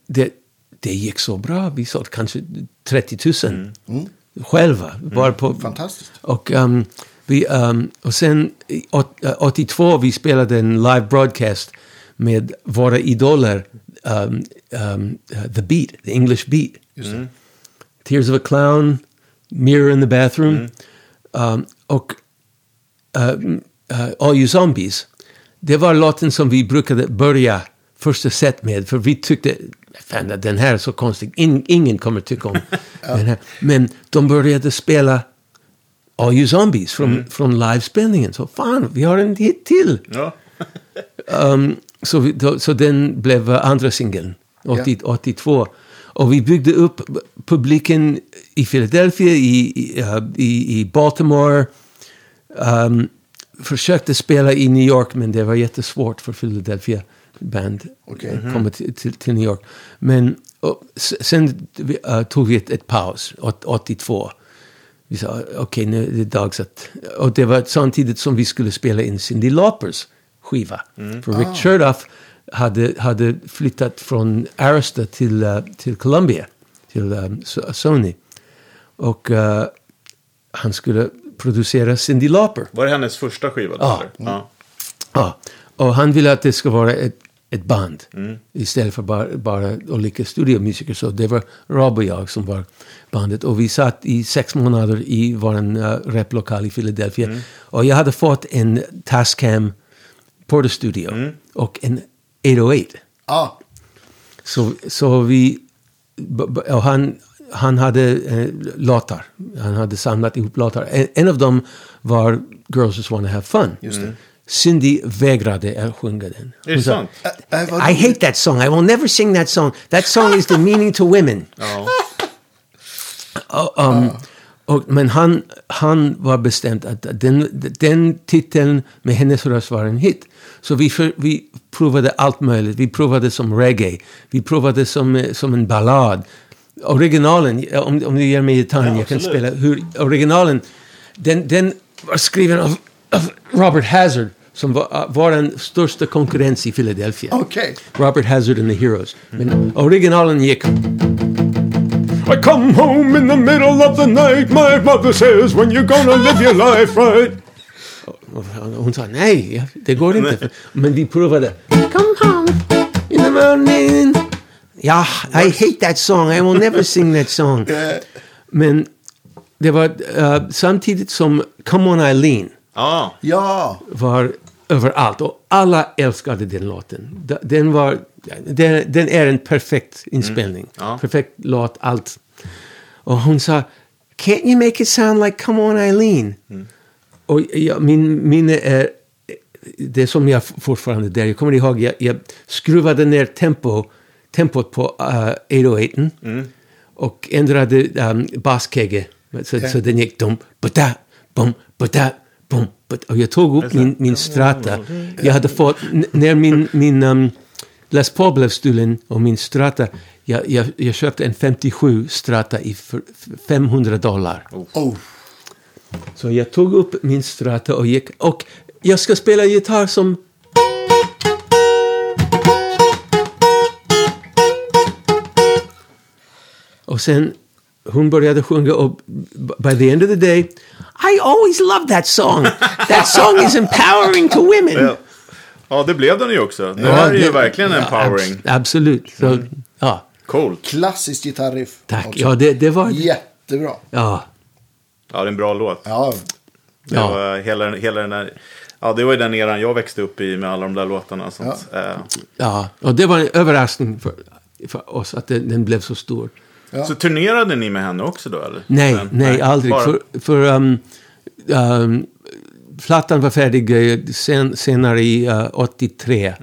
det, det gick så bra. Vi sålde kanske 30 000 själva. Bara på, Fantastiskt. och, ehm, vi, ehm, och sen i åt- eh, 82 vi spelade en live broadcast med våra idoler, ehm, ehm, eh, The Beat, The English Beat. Tears of a Clown, Mirror in the Bathroom um, och um, uh, All You Zombies. Det var låten som vi brukade börja första set med, för vi tyckte fan, den här är så konstig, In, ingen kommer tycka om den här. Men de började spela All You Zombies från, från livespelningen. Så fan, vi har en hit till. Ja. Um, så, vi, då, så den blev uh, andra singeln, 80, 82. Och vi byggde upp publiken i Philadelphia, i, i, uh, i, i Baltimore. Um, försökte spela i New York, men det var jättesvårt för Philadelphia band Okej. att komma till, till, till New York. Men och, sen uh, tog vi ett, ett paus, åt- 82. Vi sa, okej, nu är det dags att... Och det var samtidigt som vi skulle spela in Cyndi Laupers skiva. För Rick Chertoff hade, hade flyttat från Arista till, uh, till Columbia, till um, So- Sony. Och uh, han skulle producera Cyndi Lauper. Var det hennes första skiva? då, Ja. eller? ja. Ja, och han ville att det ska vara ett, ett band. Istället för bara, bara olika studiomusiker. Så det var Rob och jag som var bandet. Och vi satt i sex månader i vår uh, replokal i Philadelphia. Och jag hade fått en Tascam Porter Studio och en 808. Ja, Så, så vi... Och han, han hade eh, låtar. Han hade samlat ihop låtar. En, en av dem var Girls Just Wanna Have Fun. Just det. Cindy vägrade att sjunga den. Är det sant? I hate that song. I will never sing that song. That song is demeaning to women. Ja. Och, um, och, men han, han var bestämd att den, den titeln med hennes röst var en hit. Så vi, för, vi provade allt möjligt. Vi provade som reggae. Vi provade som, eh, som en ballad. Originalen, om, om du ger mig gitarren, Ja, jag kan spela. Hur, originalen, den, den var skriven av, av Robert Hazard, som var vår största konkurrens i Philadelphia. Okej. Robert Hazard and the Heroes. Men originalen gick... I come home in the middle of the night My mother says when you're gonna live your life right Och Hon sa nej, ja, det går inte. Men vi provade. Come home in the morning. Ja, I hate that song. I will never sing that song. Men det var eh, samtidigt som Come on Eileen Ja. Ja, var överallt och alla älskade den låten. Den var, den, den är en perfekt inspelning. Ja. Perfekt låt, allt. Och hon sa, can't you make it sound like Come On Eileen? Och jag, min minne är, det som jag fortfarande där. Jag kommer ihåg, jag, jag skruvade ner tempo, tempot på uh, 808 och ändrade um, baskegge. Så, så den gick dum, bada, bum, bada, bum, jag tog upp min, min strata. Jag hade fått, när min, min um, Les Paul blev stulen och min strata, jag, jag, jag köpte en 57 strata i för, för 500 dollar. oh. Så jag tog upp min strata och gick. Och jag ska spela gitarr som... Och sen hon började sjunga och by the end of the day I always loved that song. That song is empowering to women. Ja. ja, det blev den ju också. Det här är ju det- verkligen ja, empowering. abs- absolut. Så, ja, Coolt. Klassiskt gitarriff. tack. också. Ja, det, det var... Jättebra. Ja, Ja, det är en bra låt. Ja, Det Ja. var hela, hela den där... Ja, det var ju den eran jag växte upp i med alla de där låtarna. och Sånt. Eh, ja. Och det var en överraskning för, för oss att den, den blev så stor. Ja. Så turnerade ni med henne också då? Eller? Nej, Men- nej, aldrig. bara- För, för um, um, plattan var färdig eh, sen, senare i uh, 83.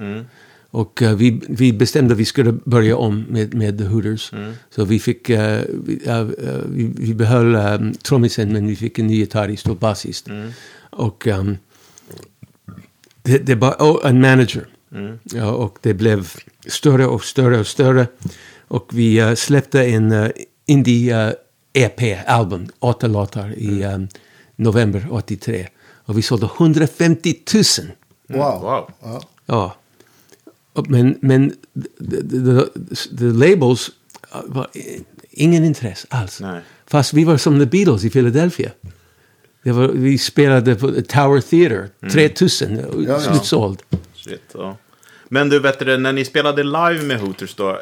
Och eh, vi, vi bestämde att vi skulle börja om med, med The Hooters. Så vi fick, eh, vi, eh, eh, vi, vi behöll um, trummisen men vi fick en ny gitarrist och basist. Och um, det, det bara, och en manager. Ja, och det blev större och större och större. Och vi eh, släppte en uh, indie-EP-album, åtta låtar, i um, november 83. Och vi sålde 150 000. wow. Wow. Ja. Ja. Men, men the, the, the, the labels var ingen intresse alls. Nej. Fast vi var som The Beatles i Philadelphia. Det var, vi spelade på Tower Theatre, 3000, Ja, ja. slutsåld. Shit, ja. Men du, vet du, när ni spelade live med Hooters då, eh,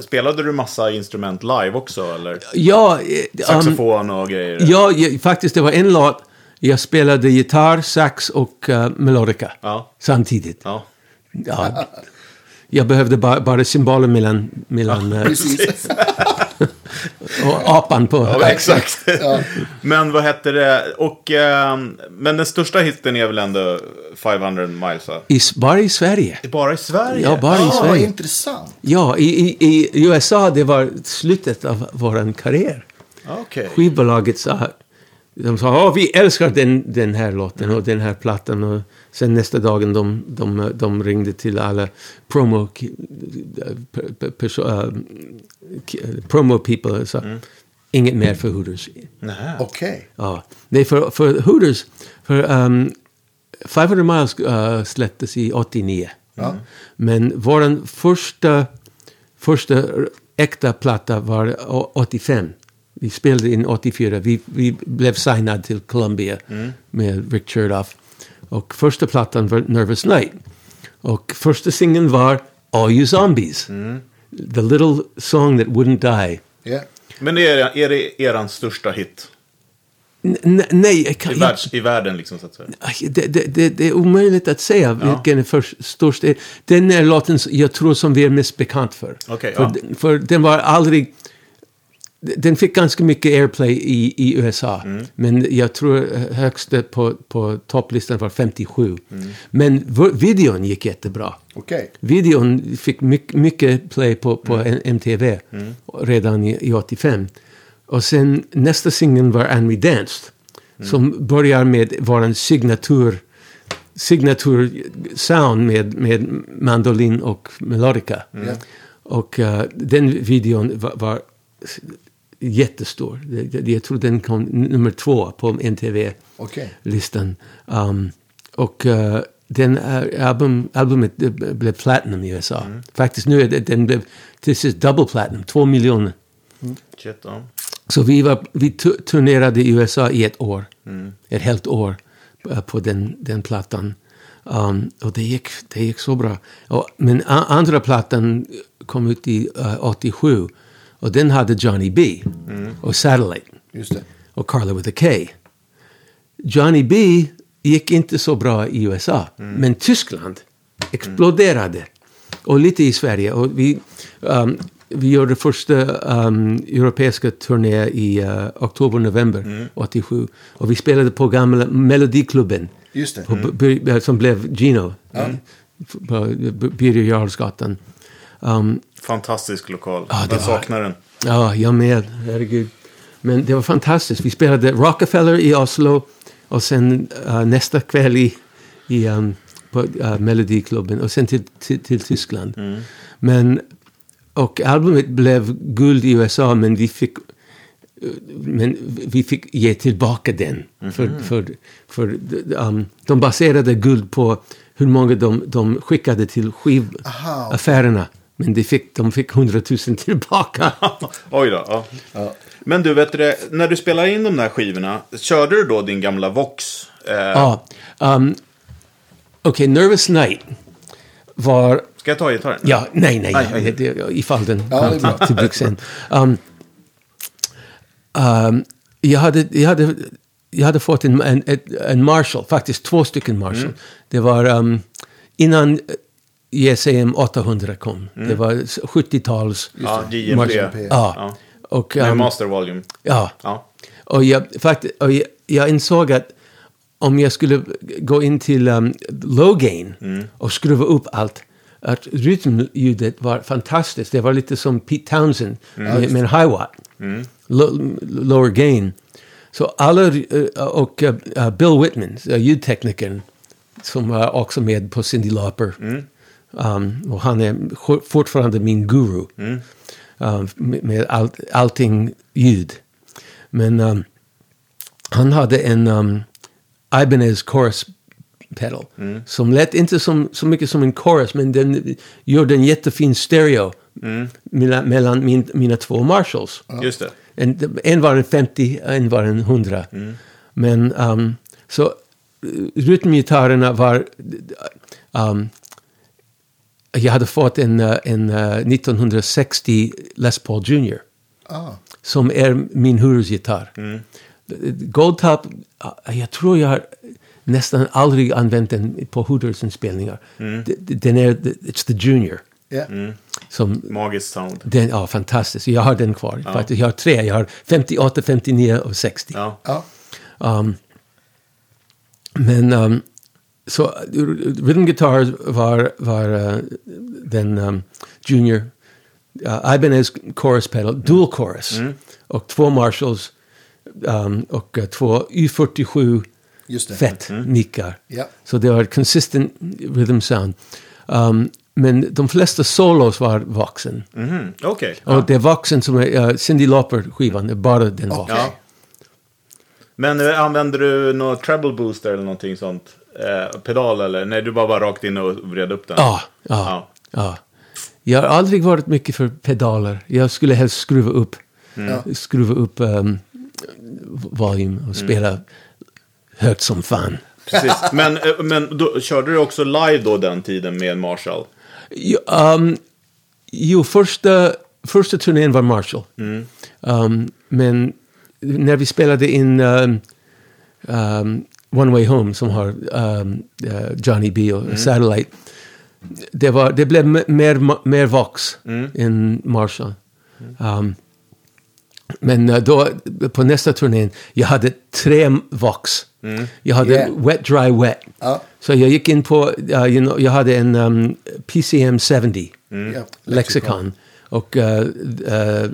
spelade du massa instrument live också? Eller Ja, eh, um, saxofon och grejer? ja, ja, faktiskt det var en låt. Jag spelade gitarr, sax och uh, melodica Ja. samtidigt. Ja. Ja. Jag behövde bara, bara symboler mellan, mellan eh, Precis. Och apan på. Ja, exakt. Ja. Men vad hette det? Och, eh, men den största hitten är väl ändå 500 miles? va? I, bara i Sverige. Bara i Sverige? Ja, bara i Ah, vad Sverige. intressant. Ja, i, i, i USA det var slutet av vår karriär. Okej. Skivbolaget sa, de sa ja vi älskar den, den här låten och den här plattan. Och sen nästa dagen de, de, de ringde till alla promo, äh, promo people och sa inget mer för Hooters. Okej. Ja, nej för, för Hooters, för um, 500 miles uh, släpptes i 89. Ja. Men vår första, första äkta platta var å- 85. Vi spelade in 84. Vi, vi blev signad till Columbia med Rick Chertoff. Och första plattan var Nervous Night. Och första singeln var All You Zombies. The little song that wouldn't die. Ja. Men är det, är det eran största hit? N- nej, jag kan, I, världs, I världen liksom så att säga. Det, det, det, det är omöjligt att säga vilken är för störst. Den är låten jag tror som vi är mest bekant för. Okej, för, ja. den- för den var aldrig... Den fick ganska mycket airplay i, i USA. Mm. Men jag tror högsta på, på topplistan var 57. Mm. Men videon gick jättebra. Okej. Videon fick mycket, mycket play på, på Mm. MTV redan i, i 85. Och sen nästa singeln var And We Danced. Mm. Som börjar med vår signatur, signatur sound med, med mandolin och melodica. Mm. Och eh, den videon var, var jättestor. Jag tror den kom nummer två på MTV Okej. listan. Um, och uh, den uh, album, albumet blev platinum i USA. Faktiskt nu är det, den blev till sist double platinum, två miljoner. Ja. Så vi, var, vi tu- turnerade i USA i ett år. Ett helt år uh, på den, den plattan. Um, och det gick, det gick så bra. Och, men andra plattan kom ut i uh, 87. Och den hade Johnny B. Och Satellite och Carla with a K. Johnny B gick inte så bra i USA, men Tyskland exploderade. Och lite i Sverige. Och vi, um, vi gjorde första um, europeiska turné i uh, oktober-november 87. Och vi spelade på gamla Melodiklubben. Just det. På, by- by- som blev Gino. På B- Birger Jarlsgatan. Um, Fantastisk lokal. Ja, det jag var- saknar den. Ja, jag med. Herregud. Men det var fantastiskt. Vi spelade Rockefeller i Oslo och sen eh, nästa kväll i, i um, på uh, Melodiklubben och sen till, till, till Tyskland. Men, och albumet blev guld i USA men vi fick eh, men vi fick ge tillbaka den. För, för, för um, de baserade guld på hur många de, de skickade till Aha, skivaffärerna. Men de fick, de fick 100 000 tillbaka. Oj då. Ja. Ja. Men du, vet du, när du spelar in de där skivorna, körde du då din gamla Vox? Eh, Ja. Um, Okej, Nervous Night var... Ska jag ta gitarren? Ja, nej, nej. Aj, aj. det- det- Ifall den Ja, kom till, till bruk sen. Um, um, jag, hade, jag, hade, jag hade fått en, en, en Marshall, faktiskt två stycken Marshall. Mm. Det var um, innan JSM 800 kom. Det var 70-tals... Ja, JMP. Ja. Ja. Och, Med um, Master Volume. ja. Ja. Och jag, faktiskt, och jag, jag insåg att om jag skulle gå in till um, low gain och skruva upp allt, att rytmljudet var fantastiskt. Det var lite som Pete Townsend med, med en hi-watt. Lo- lower gain. Så alla, eh, och eh, Bill Whitman, uh, ljudteknikern, som var också med på Cyndi Lauper. Um, och han är for- fortfarande min guru. Um, med med allt, allting ljud. Men um, han hade en um, Ibanez chorus pedal. Som lät inte som, så mycket som en chorus, men den gjorde en jättefin stereo mellan, mellan min, mina två Marshalls. Just det. En, en var en 50, en var en 100. Men um, så uh, rytmgitarrerna var... Um, jag hade fått en, uh, en uh, 1960 Les Paul Jr. Ah. Som är min husgitarr. Goldtop, uh, jag tror jag har nästan aldrig använt den på Hooters-inspelningar. D- Den är, it's the Junior. Ja. Som Magiskt sound. den, ja, fantastiskt. Jag har den kvar. Faktiskt, jag har tre. Jag har 58, 59 och 60. Ja. Ja. Um, men um, så uh, rhythm guitar var, var uh, den um, junior uh, Ibanez chorus pedal, dual chorus. Och två Marshalls um, och uh, två Y47 Just det. fett mickar. Ja. Så det var consistent rhythm sound. Um, men de flesta solos var Voxen. Mhm, Okej. Och det är Voxen som är uh, Cyndi Lauper-skivan, det är bara den Voxen. Ja. Men eh, använder du någon treble booster eller någonting sånt? Eh, pedal eller? Nej, du bara var rakt in och vred upp den? Ja, ja, ja. Jag har aldrig varit mycket för pedaler. Jag skulle helst skruva upp, Ja. skruva upp um, volym och spela högt som fan. Precis. Men, eh, men då, körde du också live då den tiden med Marshall? Jo, um, jo första, första turnén var Marshall. Um, men när vi spelade in um, um, One Way Home som har um, uh, Johnny B och Satellite. Det, var, det blev mer, mer Vox än Marshall. Um, men uh, då, på nästa turnén, jag hade tre Vox. Jag hade Yeah. Wet Dry Wet. Ja. Så jag gick in på, uh, you know, jag hade en um, PCM 70 Ja, lexikon. Och uh, uh,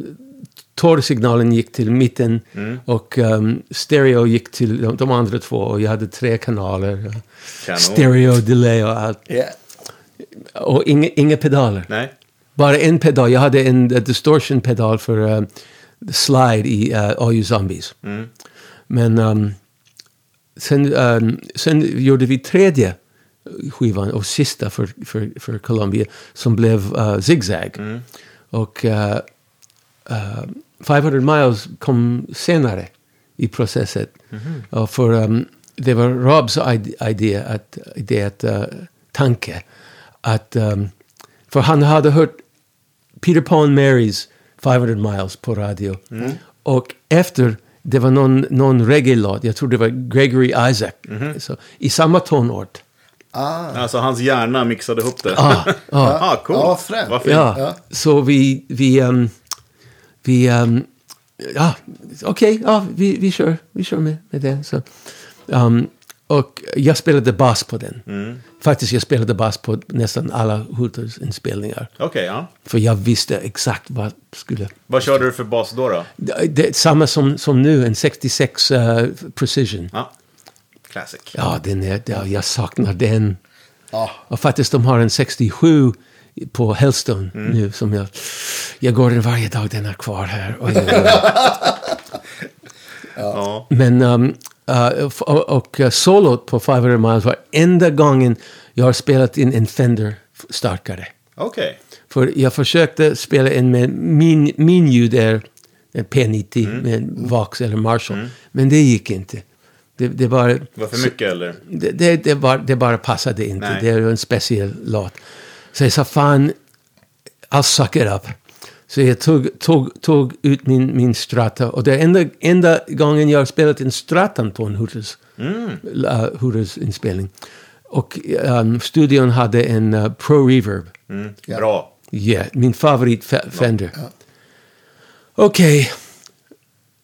torrsignalen gick till mitten och um, stereo gick till de, de andra två. Och jag hade tre kanaler. Kanon. Stereo, delay och allt. Ja. Och inga, inga pedaler. Nej. Bara en pedal. Jag hade en uh, distortion-pedal för uh, slide i uh, All You Zombies. Men um, sen, um, sen gjorde vi tredje skivan och sista för, för, för Columbia som blev uh, Zigzag. Och uh, uh, 500 miles kom senare i processen. Och för, um, det var Robs id- idé, att, idé att, uh, tanke att um, för han hade hört Peter Paul and Marys 500 miles på radio. Och efter, det var någon, någon reggae-låt, jag tror det var Gregory Isaac, så, i samma tonart. Ah. Alltså hans hjärna mixade ihop det. Ah, ah. ah, coolt. Ja, fränt. Vad fint. Ja, Ja. så vi, vi, um, vi, um, ja, okej, ja, vi, vi kör, vi kör med, med det. Så, um, och jag spelade bas på den. Faktiskt, jag spelade bas på nästan alla Hooters inspelningar. Okej, ja. För jag visste exakt vad skulle... Vad körde du för bas då? då? Det, det samma som, som nu, en 66 uh, Precision. Ja. Classic. Ja, den är, ja, jag saknar den. Ja. Och faktiskt, de har en 67 på Hellstone nu som jag... Jag går den varje dag, den är kvar här. Oj. Ja. Men, um, uh, och, och uh, solot på 500 miles var enda gången jag har spelat in en Fender starkare. Okej. För jag försökte spela in med min, min ljud är en P90 med Vox eller Marshall. Men det gick inte. Det, det, Det var för mycket eller? det, det, det, bara, det bara passade inte. Nej. Det är en speciell låt. Så jag sa fan, I'll suck it up. Så jag tog, tog, tog ut min, min strata. Och det är enda, enda gången jag har spelat en stratan på en Hooters, uh, Hooters inspelning. Och um, studion hade en uh, Pro Reverb. Mm. Ja. Bra. Ja, min favorit Fe- Fender. Okej.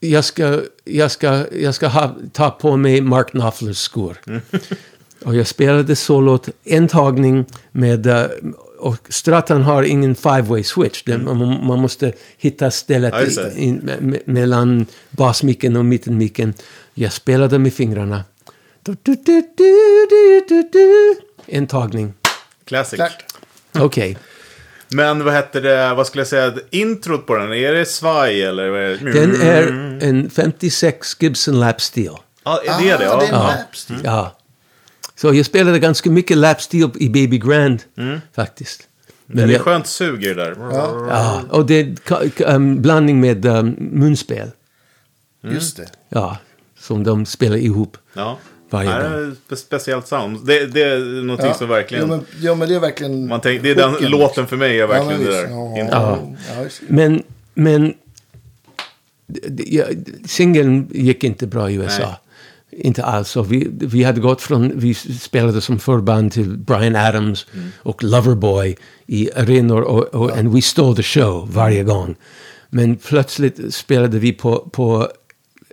Jag ska, jag ska, jag ska ha, ta på mig Mark Knopflers skor. och jag spelade solot, en tagning med... eh, och Stratan har ingen five-way switch. Den, man, man måste hitta stället Ja, i, in, me, me, mellan basmicken och mittenmicken. Jag spelade med fingrarna. Du, du, du, du, du, du, du. En tagning. Classic. Klart. Okej. Men vad hette det, vad skulle jag säga, introt på den, är det svaj eller? vad är det? Den är en 56 Gibson Lap Steel. Ja, är det det? Ah, det är en Ja. lapstil. Ja. Så jag spelade ganska mycket Lap Steel i Baby Grand, faktiskt. Men det är jag, skönt sug i det där. ja, och det är ka- um, blandning med um, munspel. Just det. Ja, som de spelar ihop. Ja. Varje det gång. är ett spe- speciellt sound. Det, det är någonting som verkligen... Ja men, ja, men det är verkligen... man tänker, det är den hooken, låten för mig är verkligen ja, det men där. visst. Inte- Ja, ja, visst. Men, men ja, singeln gick inte bra i USA. Nej. Inte alls. Och vi, vi hade gått från, vi spelade som förband till Brian Adams och Loverboy i arenor och, och and we stole the show varje gång. Men plötsligt spelade vi på, på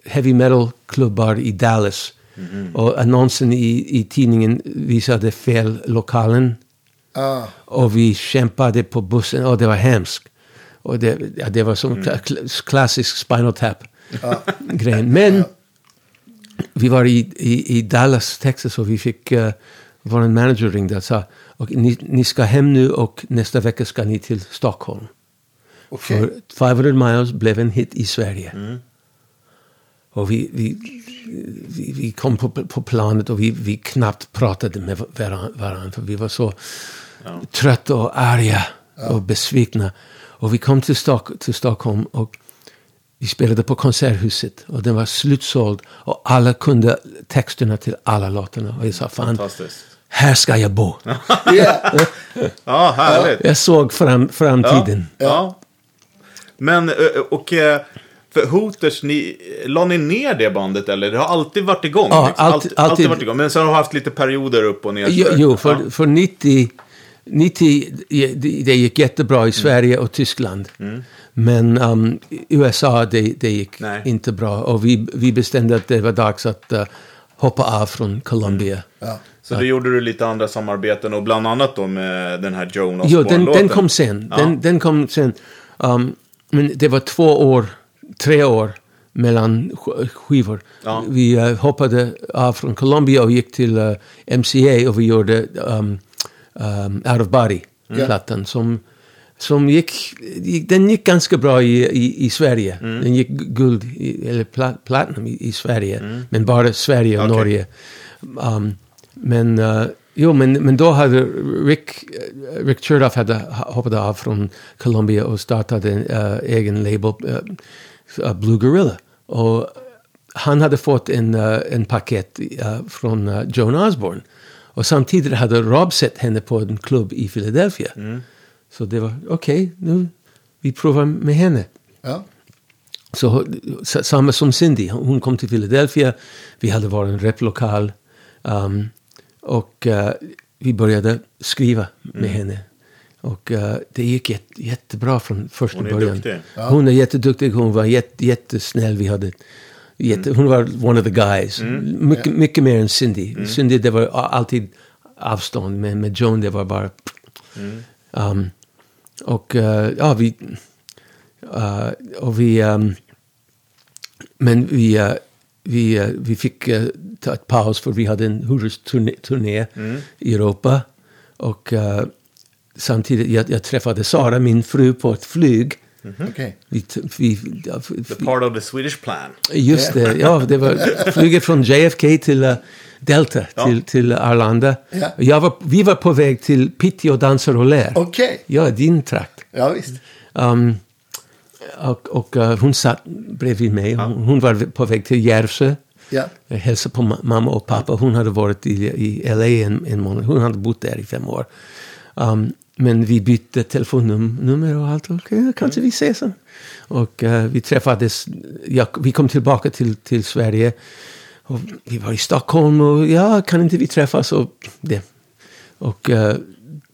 heavy metal-klubbar i Dallas. Och annonsen i, i tidningen visade fel lokalen. Ah, Och vi kämpade på bussen och det var hemskt. Och det, ja, det var som kla- klassisk Spinal Tap-grej. Men vi var i, i, i Dallas, Texas och vi fick... Uh, vår manager ringde och sa och ni, ni ska hem nu och nästa vecka ska ni till Stockholm. okej. För 500 miles blev en hit i Sverige. Och vi, vi, vi, vi kom på, på planet och vi, vi knappt pratade med varandra. För vi var så trötta och arga och besvikna. Och vi kom till, Stock, till Stockholm och vi spelade på Konserthuset. Och den var slutsåld. Och alla kunde texterna till alla låtarna. Och jag sa, fan, Fantastiskt. här ska jag bo. Ja. Ja, härligt. Jag såg fram, framtiden. Ja. Men, ö, och... eh, För Hooters, ni, la ni ner det bandet eller? Det har alltid varit igång? Ja, liksom. alltid- alltid, alltid varit igång. Men sen har du haft lite perioder upp och ner. Jo, jo för, Ja. för 90, 90 det, gick jättebra i Sverige och Tyskland. Men um, USA, det, det gick Nej. inte bra. Och vi, vi bestämde att det var dags att uh, hoppa av från Columbia. Ja. Så då gjorde du lite andra samarbeten och bland annat då med den här Joan Jo, den, Osborne-låten. den kom sen. Ja. Den, den kom sen. Um, men det var två år, tre år mellan sk- skivor. Ja. Vi uh, hoppade av från Columbia och gick till uh, MCA och vi gjorde um, um, Out of Body-plattan som, som gick, gick, den gick ganska bra i, i, i Sverige. Den gick guld, i, eller pla, platinum i, i Sverige, men bara Sverige och Okej. Norge. Um, men, uh, jo, men, men då hade Rick, eh, Rick Chertoff hade ha- hoppat av från Columbia och startade en uh, egen label, uh, uh, Blue Gorilla. Och han hade fått en, uh, en paket uh, från uh, Joan Osborne. Och samtidigt hade Rob sett henne på en klubb i Philadelphia. Så det var okej, nu vi provar med henne. Ja. Så samma som Cindy, hon kom till Philadelphia. Vi hade varit en replokal. Um, och eh, vi började skriva med henne. Och eh, det gick jätte, jättebra från första Hon början. duktig. Hon är jätteduktig, hon var jätte, jättesnäll. Vi hade jätte, Hon var one of the guys. Mycket, mycket mer än Cindy. Cindy det var alltid avstånd, men med Joan det var bara... Um, och eh, ja, vi... eh, och vi... ehm, men vi, eh, vi, vi fick ta ett paus för vi hade en Hooters-turné turné i Europa. Och samtidigt, jag, jag träffade Sara, min fru, på ett flyg. Okej. Vi, t- vi, ja, f- The part of the Swedish plan. just det, ja, det var flyget från JFK till Delta, Ja. till, till Arlanda. Ja. Var, vi var på väg till Piteå Danser och Lär. Okej. Ja, din trakt. Ja, visst. Um, och och eh, hon satt bredvid mig. Hon, hon var på väg till Järvsö. Ja. Jag hälsade på ma- mamma och pappa. Hon hade varit i, i LA en, en månad. Hon hade bott där i fem år. Um, men vi bytte telefonnummer och allt. Okej, kanske vi ses. sen. Och eh, vi träffades. Jag, vi kom tillbaka till, till Sverige. Och vi var i Stockholm och ja, kan inte vi träffas? Och, det. och eh,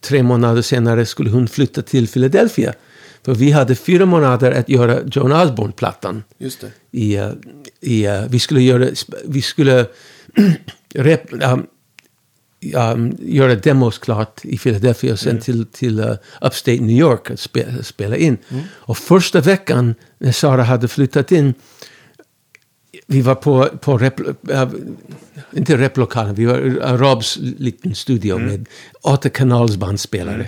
tre månader senare skulle hon flytta till Philadelphia. För vi hade fyra månader att göra Joan Osborne-plattan Just det. i, eh, i, eh, vi skulle göra, vi skulle rep, um, um, göra demos klart i Philadelphia och sen till, till uh, Upstate New York att spe, spela in. Och första veckan när Sara hade flyttat in, vi var på, på rep, uh, inte replokalen, vi var i Robs liten studio med åtta kanalsbandspelare.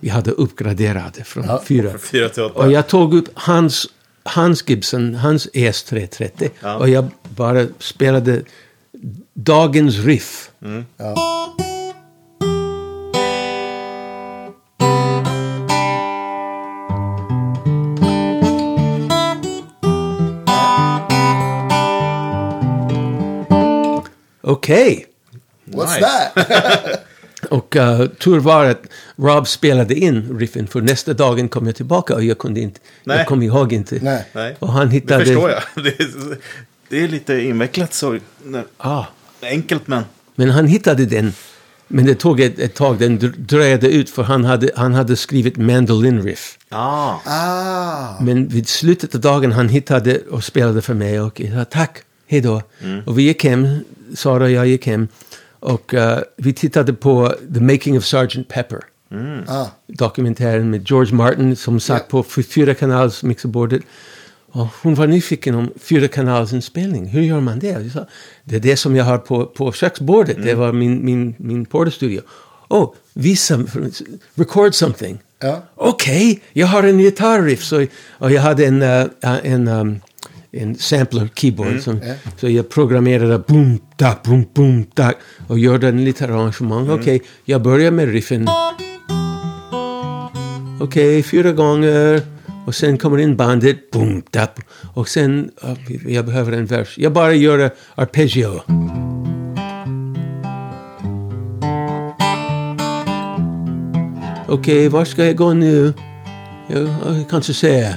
Vi hade uppgraderade från Ja, fyra. Från fyra till åtta. Och jag tog upp hans, hans Gibson, hans ES330. Ja. Och jag bara spelade dagens riff. Ja. Okej. What's Nice. that? Och uh, tur var att Rob spelade in riffen för nästa dagen kom jag tillbaka och jag kunde inte, Nej. jag kom ihåg inte. Nej. Nej. Och han Det hittade... förstår jag. Det är, det är lite invecklat så. Ah, Enkelt men. men han hittade den. Men det tog ett, ett tag, den dr- dröjde ut för han hade, han hade skrivit mandolin riff. Ah. Ah. Men vid slutet av dagen han hittade och spelade för mig och jag sa tack, hej då. Och vi gick hem, Sara och jag gick hem. Och eh, vi tittade på The Making of Sgt. Pepper. Ah. Dokumentären med George Martin som satt på f- fyra kanals mixerbordet. Och hon var nyfiken om fyra kanalsinspelning. Hur gör man det? Jag sa, det är det som jag har på, på köksbordet. Det var min, min, min porterstudio. Oh, visa, record something. Ja. Okej, jag har en gitarriff. Så, och jag hade en, eh, en, um, en sampler keyboard. Som, ja. Så jag programmerade boom, da, boom, boom, da. Och gjorde en liten arrangemang. Okej, jag börjar med riffen. Okej, fyra gånger. Och sen kommer in bandet. Boom, da. Och sen, jag behöver en vers. Jag bara gör arpeggio. Okej, var ska jag gå nu? Jag, jag kanske säga.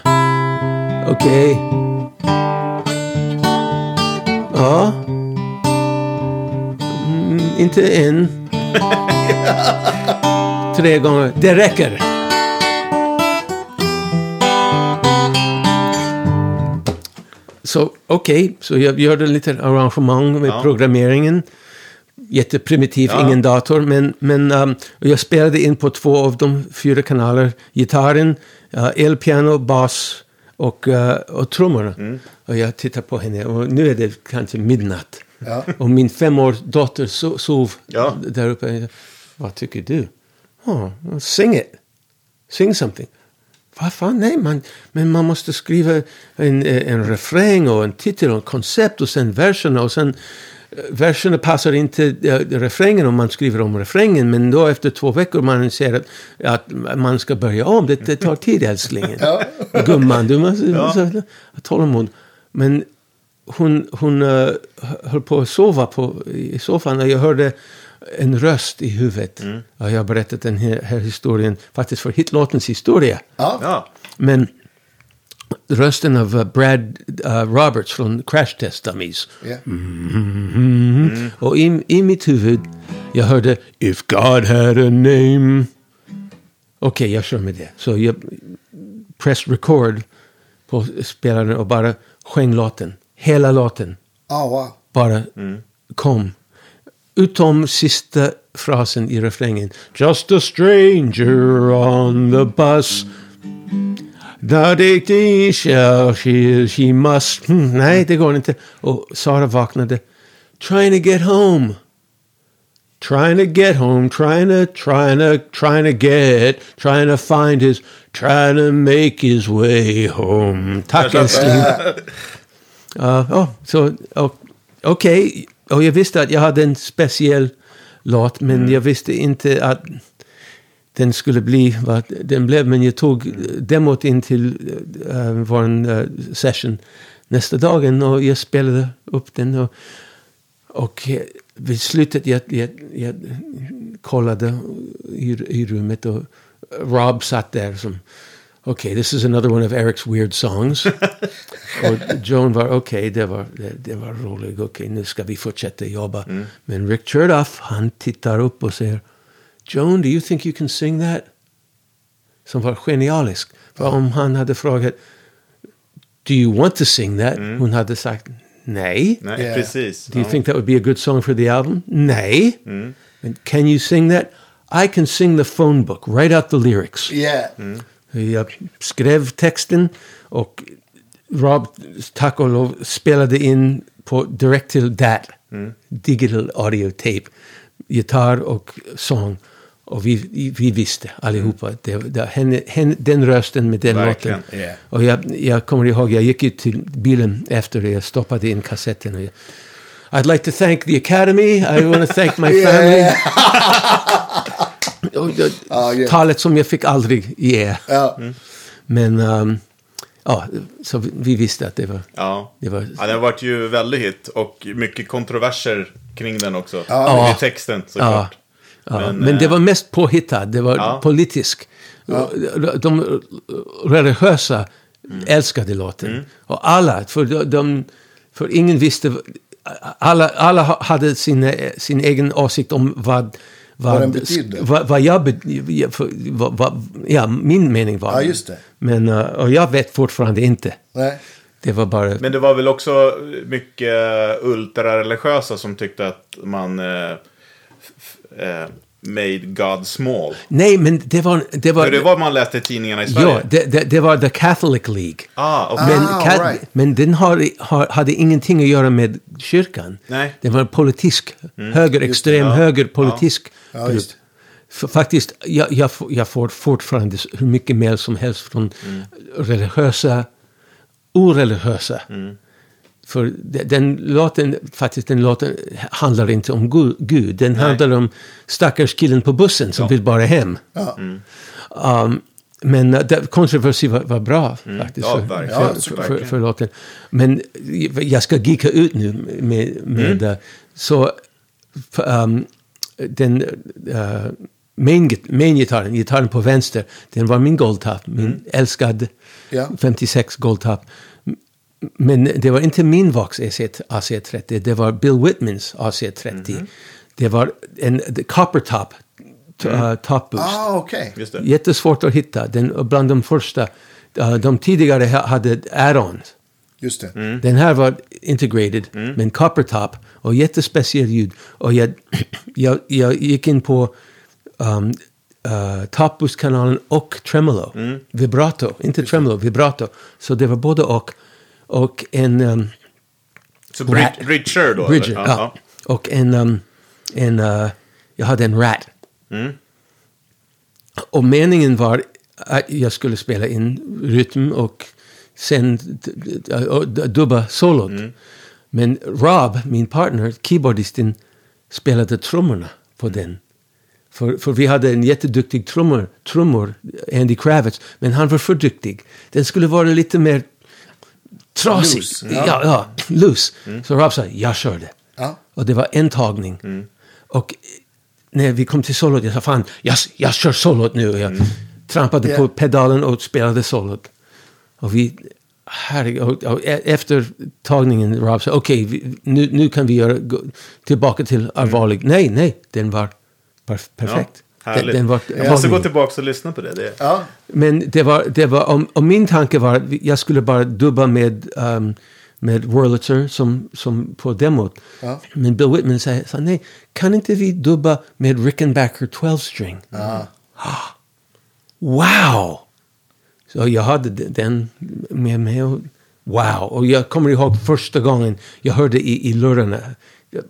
Okej. Ja. Mm, inte en. Tre gånger. Det räcker. Så okej, så jag gjorde lite arrangemang med Ja. programmeringen. Jätteprimitiv, Ja. ingen dator. Men, men um, jag spelade in på två av de fyra kanaler. Gitarren, uh, elpiano, bas och, uh, och trummorna. Mm. Och jag tittar på henne och nu är det kanske midnatt. Ja. Och min femårs dotter so sov Ja. där uppe. Vad tycker du? Oh, sing it. Sing something. Vad fan, nej, man, men man måste skriva en, en refräng och en titel och en koncept och sen verserna och sen eh, verserna passar inte refrängen om man skriver om refrängen men då efter två veckor man ser att, att man ska börja om. Det, det tar tid älsklingen. Gumman, du måste Ja. ha tålamod. Men hon, hon uh, höll på att sova på, i soffan och jag hörde en röst i huvudet. Ja, jag har berättat den här, här historien faktiskt för hitlåtens historia. Ja. Ja. Men rösten av uh, Brad uh, Roberts från Crash Test Dummies. Ja. Mhm. Och i, i mitt huvud, jag hörde If God had a name. Okej, jag kör med det. Så jag press record på spelaren och bara sjöng låten. Hela låten Ah, wow. bara kom. Utom sista frasen i refrängen. Just a stranger on the bus. Daddy, she, she, she must. Nej, det går inte. Och Sara vaknade. Trying to get home. Trying to get home, trying to, trying to, trying to get, trying to find his, trying to make his uh, way home. Tack älskling. Ja, ja, så och- okej. Och jag visste att jag hade en speciell låt, men mm. jag visste inte att den skulle bli vad den blev. Men jag tog demot in till uh, vår uh, session nästa dagen och jag spelade upp den. Och, och eh, vid slutet jag, jag, jag kollade i, i rummet och Rob satt där som Okej, this is another one of Eric's weird songs. och Joan var okej, det, var, det, det var roligt. Okej, nu ska vi fortsätta jobba. Men Rick Chertoff, han tittar upp och säger Joan, do you think you can sing that? Som var genialisk. För om han hade frågat Do you want to sing that? Hon hade sagt nej. Nej, Ja. precis. Do you Ja. think that would be a good song for the album? Nej. And can you sing that? I can sing the phone book, write out the lyrics. Yeah. Jag skrev texten och Rob, tack och lov, spelade in på direkt till DAT, digital audio tape, gitarr och sång. Och vi, vi visste allihopa att det, det, henne, henne, den rösten med den Verkligen. låten. Ja. Och jag, jag kommer ihåg, jag gick ut till bilen efter det, jag stoppade in kassetten. Och jag, I'd like to thank the Academy, I want to thank my family. Och det- Ja, ja. Talet som jag fick aldrig ge. Ja. Men um, ja, så vi, vi visste att det var... Ja. Det var ja, den har varit ju väldigt hit och mycket kontroverser kring den också. Ja. I texten såklart. Ja, men, Men, det eh, var mest påhittad, det var Ja. politisk. De religiösa Mm. älskade låten. Och alla, för, de, de, för ingen visste, alla, alla ha- hade sin, sin egen åsikt om vad, Vad den betydde. Vad, vad jag, be- för, vad, vad, ja, min mening var. Ja, just det. Men, eh, och jag vet fortfarande inte. Nej. Det var bara... Men det var väl också mycket ultrareligiösa som tyckte att man eh, made God small. Nej, men det var... Det var, För det var man läste i tidningarna i Sverige. ja, det, det, det var The Catholic League. Ah, okej. Men, Ah, right. men den har, har, hade ingenting att göra med kyrkan. Nej. Det var en politisk, höger, extrem ja. höger politisk Ja, grupp. För faktiskt, jag, jag, får- jag får fortfarande hur mycket mail som helst från religiösa, oreligiösa. För de- den låten, faktiskt den låten handlar inte om Gu- Gud. Den handlar om stackars killen på bussen som vill bara hem. Ja. Um, men uh, det- kontroversi var, var bra faktiskt Ja, för. Ja, för, för, för, låten. Men jag ska geeka ut nu med, med uh, så um, den, uh, main, git- main-gitarren, gitarren på vänster, den var min Goldtop, min älskad Ja. 56 Goldtop. Men det var inte min Vox AC, AC30, det var Bill Whitmans AC30. Det var en the copper top, t- uh, top boost. Ah, okej. Just det. Jättesvårt att hitta. Den, bland de första. Uh, de tidigare ha- hade add-ons. Just det. Mm. Den här var integrated med en copper top och jättespeciell ljud. Och jag, jag, jag gick in på um, uh, Top Boost-kanalen och Tremolo. Mm. Vibrato, inte Tremolo, vibrato. Så det var både och. Och en... Um, Så Brid Rat. Bridger då? Bridger, eller? ja. Och en... Um, en uh, jag hade en Rat. Mm. Och meningen var att jag skulle spela in rytm och sen d- dubba solot. Men Rob, min partner, keyboardisten, spelade trummorna på den. För, för vi hade en jätteduktig trummor, trummor, Andy Kravitz, men han var för duktig. Den skulle vara lite mer trasig. Loose, Ja, ja, loose. Så Rob sa, jag kör det. Ja. Och det var en tagning. Och när vi kom till solot, jag sa fan, jag, jag kör solot nu. Och jag trampade Ja. på pedalen och spelade solot. Och vi, herregud, och, och e- efter tagningen, Rob sa, okej, vi- nu, nu kan vi göra, gå, tillbaka till allvarlig. Nej, nej, den var perf- perfekt. Ja, härligt. den, den var, Jag måste gå tillbaka och lyssna på det. det. Ja. men det var, det var om, om min tanke var att jag skulle bara dubba med, um, med Wurlitzer som, som på demot. Ja. Men Bill Whitman sa, sa nej, kan inte vi dubba med Rickenbacker 12-string? Wow! Så jag hade den med mig och wow. Och jag kommer ihåg första gången jag hörde i, i lurarna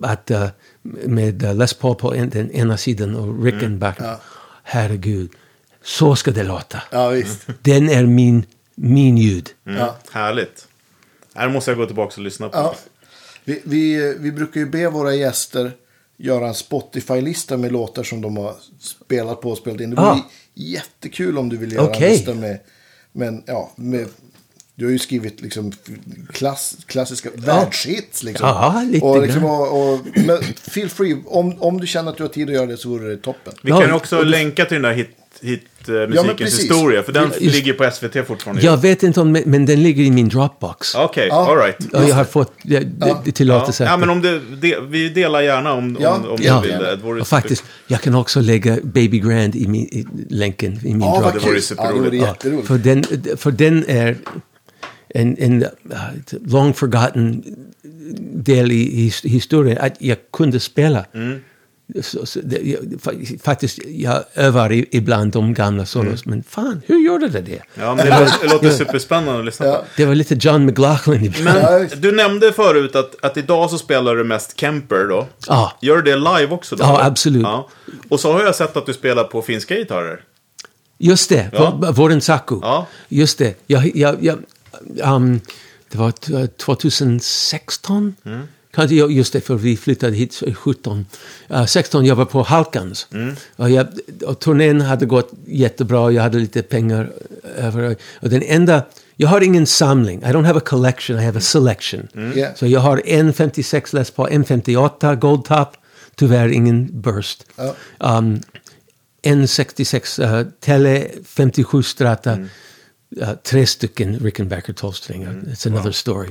att uh, med uh, Les Paul på en, den ena sidan och Rickenbacker. Ja. Herregud, så ska det låta. ja, visst. Den är min, min ljud. Ja. Härligt. Här måste jag gå tillbaka och lyssna på. Ja. Vi, vi, vi brukar ju be våra gäster göra en Spotify-lista med låtar som de har spelat på och spelat in. Det vore Ah. jättekul om du vill göra en Okej. lista med, men ja, med, du har ju skrivit liksom klass, klassiska världshits. Liksom. Ja, lite och, liksom, grann. och, och, men feel free, om, om du känner att du har tid att göra det så vore det toppen. Vi Ja, kan ju också länka till den där hit, hit musikens precis. historia. För den Just- ligger på SVT fortfarande. Jag vet inte om, men den ligger i min Dropbox. Okej, Ja. all right. Och jag har fått ja, det- Ja. tillåtelse. ja, men om det, det, vi delar gärna om, Ja. om, om Ja. du vill det. det vore Och faktiskt, jag kan också lägga Baby Grand i, min, i länken i min Ja, Dropbox. vore kul. Ja, det vore superroligt. jätteroligt. För den, för den är en, en uh, long forgotten del i his, historien. Att jag kunde spela. Mm. Så, så det, faktiskt, jag övar i, ibland de gamla solos. Men fan, hur gjorde det det? Ja, men det låter, det låter superspännande att lyssna på. Ja. Det var lite John McLaughlin ibland. Men du nämnde förut att, att idag så spelar du mest Kemper då. Ja. Gör du det live också då? Ja, eller? absolut. Ja. Och så har jag sett att du spelar på finska gitarrer. Just det, Ja. ja. Våren Saku. Ja. Just det. Jag, jag, jag, um, det var t- 2016. Mm. Kanske, just det, för vi flyttade hit 17. Uh, 16, jag var på Halkans. Mm. Och, jag, och turnén hade gått jättebra, jag hade lite pengar över. Och den enda, jag har ingen samling. I don't have a collection, I have a selection. Yeah. Så jag har en 56 Les Paul, en 58 Gold Top, tyvärr ingen Burst. Ja. Um, en 66 uh, Tele 57 Strata, uh, tre stycken Rickenbacker 12-strängar. It's another story.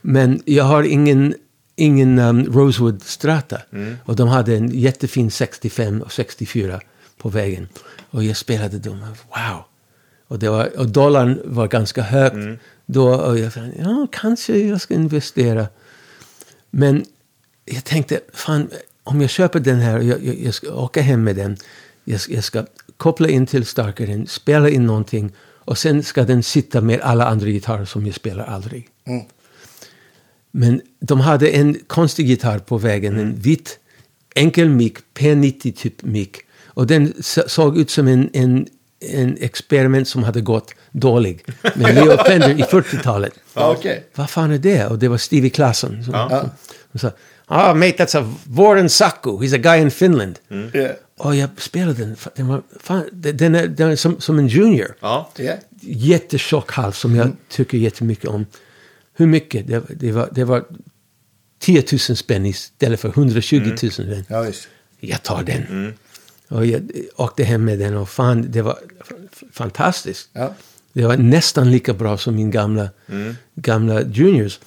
Men jag har ingen, ingen um, Rosewood Strata. Och de hade en jättefin 65 och 64 på vägen. Och jag spelade dem. Wow! Och, det var, och dollarn var ganska högt. Då, och jag tänkte, ja, kanske jag ska investera. Men jag tänkte, fan, om jag köper den här och jag, jag, jag ska åka hem med den. Jag, ska- jag ska koppla in till starkaren, spela in någonting och sen ska den sitta med alla andra gitarrer som jag spelar aldrig. Mm. Men de hade en konstig gitarr på vägen, en vit enkel mick, P90 typ mick. Och den så- såg ut som en, en, en experiment som hade gått dålig. Med Leo Fender i 40-talet. Ja, okej. Vad fan är det? Och det var Stevie Klassen. Som, Ja. som, som sa, ah mate that's a Warren Saku, he's a guy in Finland. Yeah. Och jag spelade den, den var, fan, den är, den är som, som en junior. Ja. Yeah. Jättetjock hals som jag tycker jättemycket om. Hur mycket? Det, det, var, det var 10 000 spänn istället för 120 000. Ja, visst. Jag tar den. Och jag åkte hem med den och fan, det var fantastiskt. Ja. Det var nästan lika bra som min gamla, gamla Juniors.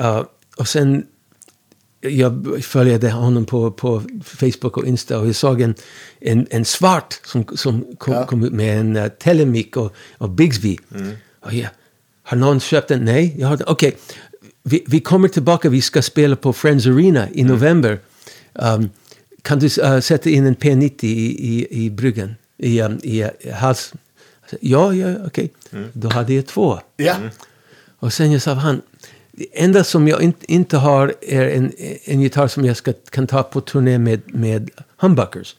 Uh, och sen, jag följde honom på, på Facebook och Insta och jag såg en, en, en svart som, som kom, Ja. kom ut med en uh, Telemic och, och Bigsby. Och jag, har någon köpt den? Nej, jag har den. Okej, vi, vi kommer tillbaka, vi ska spela på Friends Arena i november. Um, kan du uh, sätta in en P90 i, i, i bryggan? I, um, i uh, hals? Ja, ja, okej. Då hade jag två. Ja. Och sen jag sa han, det enda som jag inte, inte har är en, en gitarr som jag ska, kan ta på turné med, med humbuckers.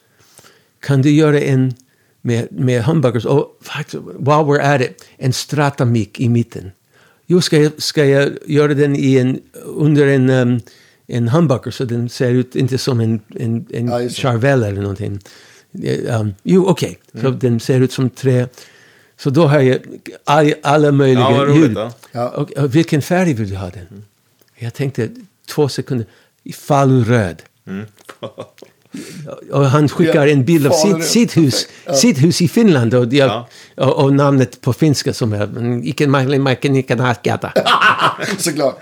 Kan du göra en med, med humbuckers? Och faktiskt, while we're at it, en Stratamic i mitten. Jo, ska jag, ska jag göra den i en, under en, um, en humbucker så den ser ut inte som en, en, en Ja. Charvel eller någonting. Eh, Um, jo, okej. Så den ser ut som tre. Så då har jag all, alla möjliga Ja, roligt, ljud. ja. Ja. Och, och vilken färg vill du ha den? Jag tänkte två sekunder. I faluröd. Och han skickar Ja, en bild av sitt, sitt hus, sitt hus i Finland. Och, jag, Ja. och, och namnet på finska som är mm, Iken Mahlin Maiken Iken. Såklart.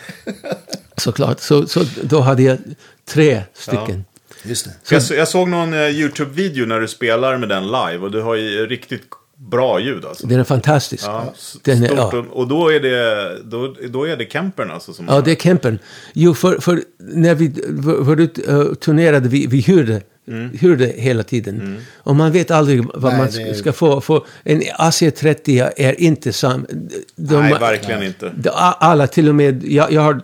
Såklart. Så, så då hade jag tre stycken. Just det. Jag, så- jag såg någon eh, YouTube-video när du spelar med den live och du har ju riktigt bra ljud alltså. Den är fantastisk. Ja, Den är, ja. och, då är det, då, då är det Kempern alltså som Ja, det är Kempen. Jo, för, för när vi ute uh, turnerade, vi, vi hyrde, hyrde hela tiden. Och man vet aldrig vad Nej, man ska, är- ska få. För en AC30 är inte sam... De, Nej, verkligen inte. de- Alla, till och med, jag, jag har...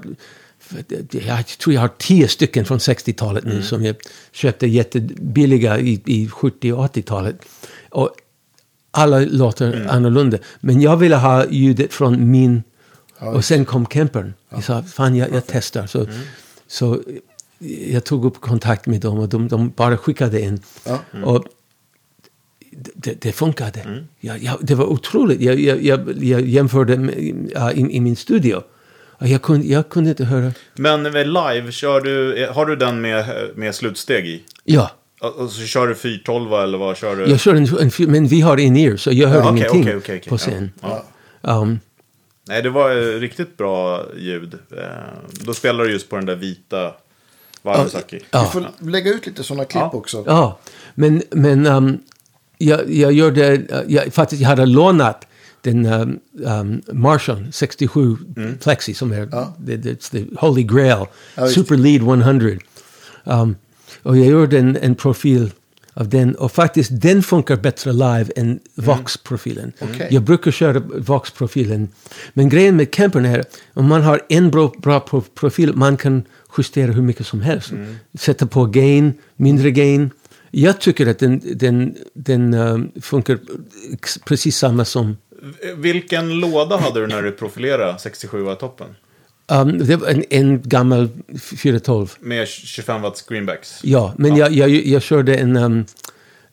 Jag tror jag har tio stycken från 60-talet nu som jag köpte jättebilliga i, i 70 och 80-talet. Och alla låter annorlunda. Men jag ville ha ljudet från min... och sen kom Kempern. Jag sa, fan jag, jag testar. Så, så jag tog upp kontakt med dem och de, de bara skickade in. Ja. Och det, det funkade. Jag, jag, det var otroligt. Jag, jag, jag, jämförde med, ja, i, i min studio. Och Jag kunde, jag kunde inte höra. Men live, kör du, eh, har du den med, med slutsteg i? Ja, Och så kör du 412 eller vad kör du? jag kör en, en men vi har in-ear så jag hör Ja, okej, ingenting okej, okej, okej. på Ja, scen. ja. Um, Nej, det var eh, riktigt bra ljud. Eh, Då spelar du just på den där vita Walusaki. Ja. Vi får lägga ut lite sådana klipp Ja. också. Ja, men, men um, jag, jag gjorde, uh, jag, faktiskt jag hade lånat den um, um, Marshall 67 Plexi som är Ja. det, det, it's the Holy Grail, Ja, Super Lead 100. Um, och jag gjorde en, en profil av den och faktiskt den funkar bättre live än Vox-profilen. Okej. Jag brukar köra Vox-profilen. Men grejen med Kempern är om man har en bra, bra pro- profil man kan justera hur mycket som helst. Sätta på gain, mindre gain. Jag tycker att den, den, den um, funkar precis samma som... Vilken låda hade du när du profilerade 67-toppen? Um, det var en, en gammal 412. Med 25 watts greenbacks? Ja, men Jag, jag, jag körde en, um,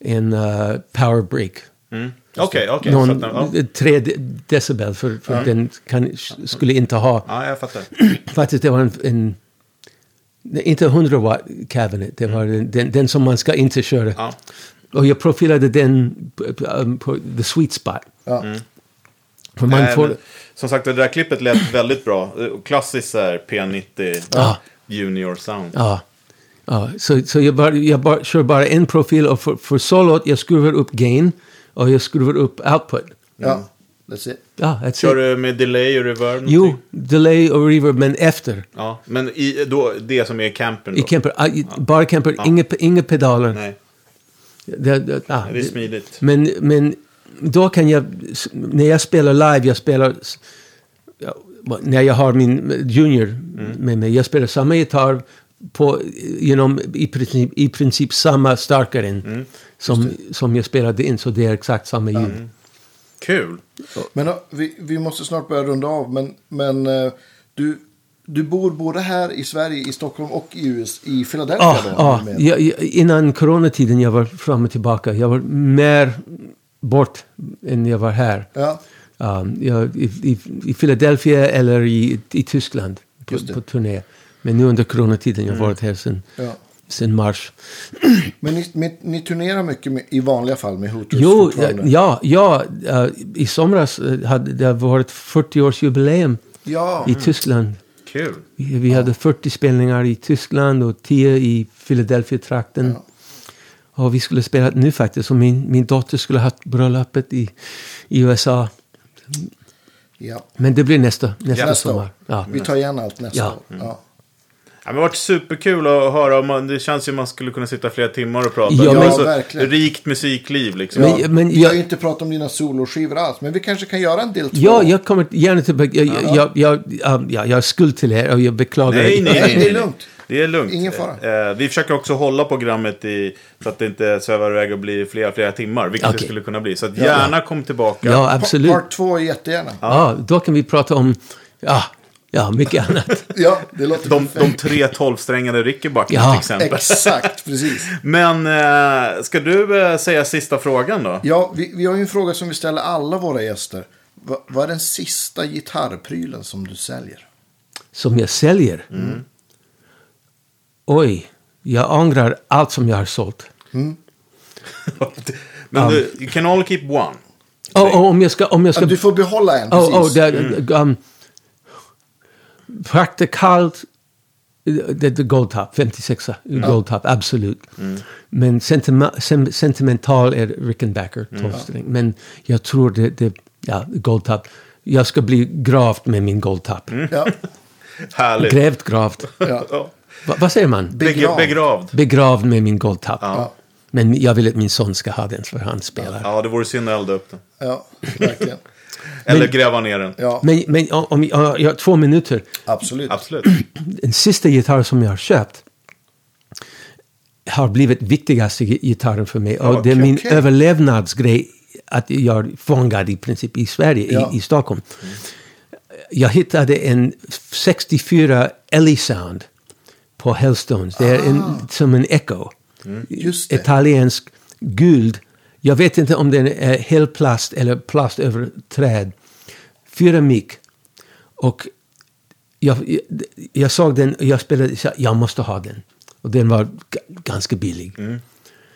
en uh, power break. Mm. Okej, okej. Så att den- ja. tre de- decibel, för, för den kan, skulle inte ha... ja, jag fattar. Faktiskt, det var en... en inte 100 watt cabinet, det var den, den, den som man ska inte köra. Ja. Och jag profilade den på, på, på the sweet spot. Ja. För man Nej, får... men, som sagt, det där klippet lät väldigt bra. Klassiskt så här P90 Ja. Junior Sound. Ja. ja så så jag, bara, jag bara, kör bara en profil och för, för solot jag skruvar upp gain och jag skruvar upp output. ja. That's it. Ja, that's Kör it. du med delay och reverb? Jo, någonting? delay och reverb, men efter. Ja, men i, då, det som är campen då? I ah, i- bara Kemper, inga, inga pedaler. Nej, Det, det, ah, det är smidigt. Men, men då kan jag, när jag spelar live, jag spelar, när jag har min junior Mm. med mig, jag spelar samma gitarr på, genom i princip, i princip samma starkare Mm. som, som jag spelade in, så det är exakt samma ljud. Kul. Men vi, vi måste snart börja runda av. Men, men eh, du, du bor både här i Sverige, i Stockholm och i US, i Philadelphia då? Jag, jag, innan coronatiden jag var fram och tillbaka. Jag var mer bort än jag var här. Ja, Um, jag, i, i, I Philadelphia eller i, i Tyskland på, på turné. Men nu under coronatiden jag har varit här sen ja. sen mars. Men ni, ni, ni turnerar mycket med, i vanliga fall med Hooters Jo, ja, ja eh, i somras eh, hade det varit 40-årsjubileum Ja. i Tyskland. Kul. Vi, vi hade 40 spelningar i Tyskland och 10 i Philadelphia-trakten. Och vi skulle spela nu faktiskt. Och min, min dotter skulle ha bröllopet i, i USA. ja. Men det blir nästa, nästa Nästa sommar. Ja. Vi tar igen allt nästa Ja. år. Ja. Ja, men det har varit superkul att höra. om man- Det känns ju som man skulle kunna sitta flera timmar och prata. Ja, det är men- så verkligen. rikt musikliv liksom. Men- Ja, men vi har jag- ju inte pratat om dina soloskivor alls, men vi kanske kan göra en del två. Ja, jag kommer gärna tillbaka. Jag, jag, jag, jag, ja, jag har skuld till er och jag beklagar. Nej, nej, Nej, nej, det är lugnt. Det är lugnt. Ingen fara. Eh, vi försöker också hålla programmet i, så att det inte svävar iväg och blir flera, flera timmar. Vilket det Okej. skulle kunna bli. Så att gärna kom tillbaka. Ja, absolut. Part två jättegärna. Ja, Ja, då kan vi prata om ja, ja, mycket annat. det låter De, de tre tolvsträngade Rickenbacker Ja, till exempel. Exakt, precis. Men eh, ska du eh, säga sista frågan då? Ja, vi, vi har ju en fråga som vi ställer alla våra gäster. Va, vad är den sista gitarrprylen som du säljer? Som jag säljer. Oj, jag ångrar allt som jag har sålt. Men du, you can only keep one. Och, och om jag ska... Om jag ska Ja, du får behålla en, oh, precis. oh, det, um, praktikalt, det är Goldtop, 56 Goldtop, absolut. Men sentima, sem, sentimental är Rickenbacker, 12-sträng. Men jag tror det, det ja, Goldtop. Jag ska bli gravt med min Goldtop. Ja, Härligt. Grävt, gravt. ja. Ja. Va, vad säger man? Begravd. Begravd. Begravd. Begravd med min Goldtop. Ja. Men jag vill att min son ska ha den, för han spelar. Ja, det vore synd att elda upp den. ja, verkligen. Eller gräva ner den. Ja, Men, men om, om jag jag har två minuter. absolut. Absolut. Den sista gitarr som jag har köpt har blivit viktigaste gi- gitarren för mig. och det är min okej. överlevnadsgrej att jag är fångad i princip i Sverige, Ja. i, i Stockholm. Jag hittade en 64 Ellie Sound på Hellstones. Det är en, som en Echo. Just det. Italiensk guld. Jag vet inte om den är helplast eller plast över träd. Fyra mick. Och jag, jag, jag såg den och jag spelade, så jag måste ha den. Och den var ganska billig.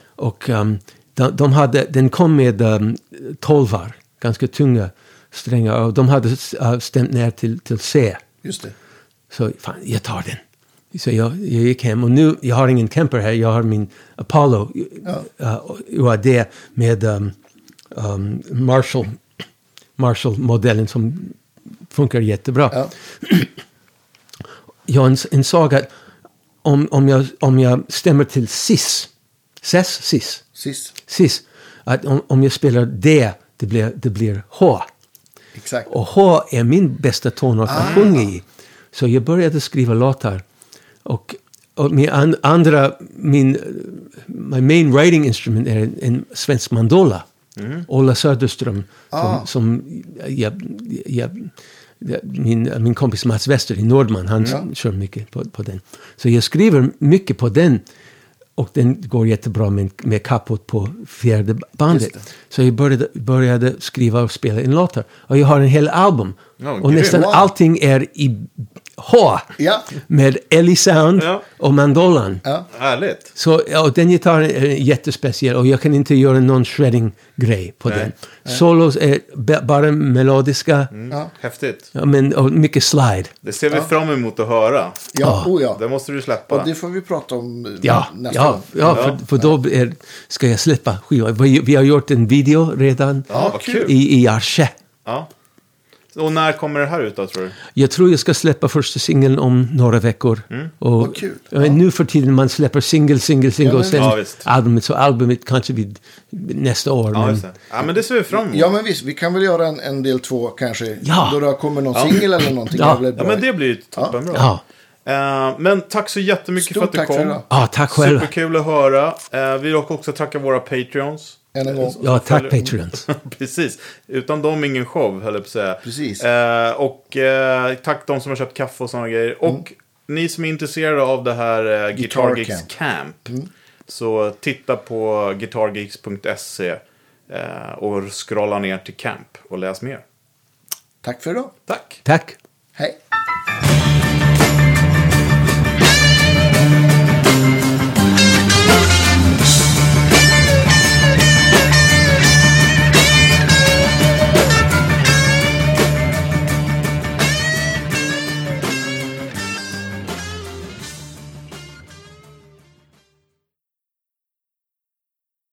Och um, de, de hade, den kom med um, tolvar, ganska tunga strängar. Och de hade uh, stämt ner till, till C. Just det. Så fan, jag tar den. Så jag, jag gick hem och nu, jag har ingen Kemper här, jag har min Apollo uh, UAD med um, um, Marshall, Marshall-modellen som funkar jättebra. Ja. Jag ins- insåg att om, om, jag, om jag stämmer till cis, ses, cis, Sist. cis, att om, om jag spelar D, det blir, det blir H. Exakt. Och H är min bästa tonart att sjunga i. Så jag började skriva låtar. Och, och min an, andra, min my main writing instrument är en, en svensk mandola. Ola Söderström. Som, som jag, jag, jag, min, min kompis Mats Wester i Nordman, han kör mycket på, på den. Så jag skriver mycket på den. Och den går jättebra med, med kapot på fjärde bandet. Så jag började, började skriva och spela in låtar. Och jag har en hel album. Ja, och nästan Wow. allting är i H. Ja. Med Ellie Sound Ja. och mandolan. Ja. Härligt. Så ja, och den gitarren är jättespeciell och jag kan inte göra någon shredding-grej på Nej. den. Solos är bara melodiska, Ja. Häftigt. ja, men, och mycket slide. Det ser vi fram emot att höra. Ja, oh ja. Det måste du Och släppa. det får vi prata om eh, Ja, nästa ja, gång. ja, för, för då är, ska jag släppa skivan. Vi, vi har gjort en video redan Ja, vad kul. i, i Arsche. Ja. Och när kommer det här ut då, tror du? Jag tror jag ska släppa första singeln om några veckor. Och, Vad kul. ja. Nu för tiden man släpper singel, singel, singel Ja, och sen Ja, albumet. Så albumet kanske vid nästa år. Ja, men. Ja, men det ser vi fram emot. Ja, men visst. Vi kan väl göra en, en del två kanske. Ja. Då det kommer någon singel eller någonting. Ja. Ja, men det blir ju toppenbra. ja. Eh, men tack så jättemycket Stort för att du tack för kom. idag. ja, tack själv. Superkul att höra. Eh, vi vill också tacka våra Patreons. Än en gång. Ja, tack Följ- Patreons. Precis. Utan dem ingen show, höll jag på att säga. Precis. Eh, och eh, tack de som har köpt kaffe och sådana grejer. Och ni som är intresserade av det här eh, Guitar, Guitar Geeks Camp. Camp. Så titta på guitargeeks.se eh, och scrolla ner till Camp och läs mer. Tack för idag. Tack! Tack. Hej.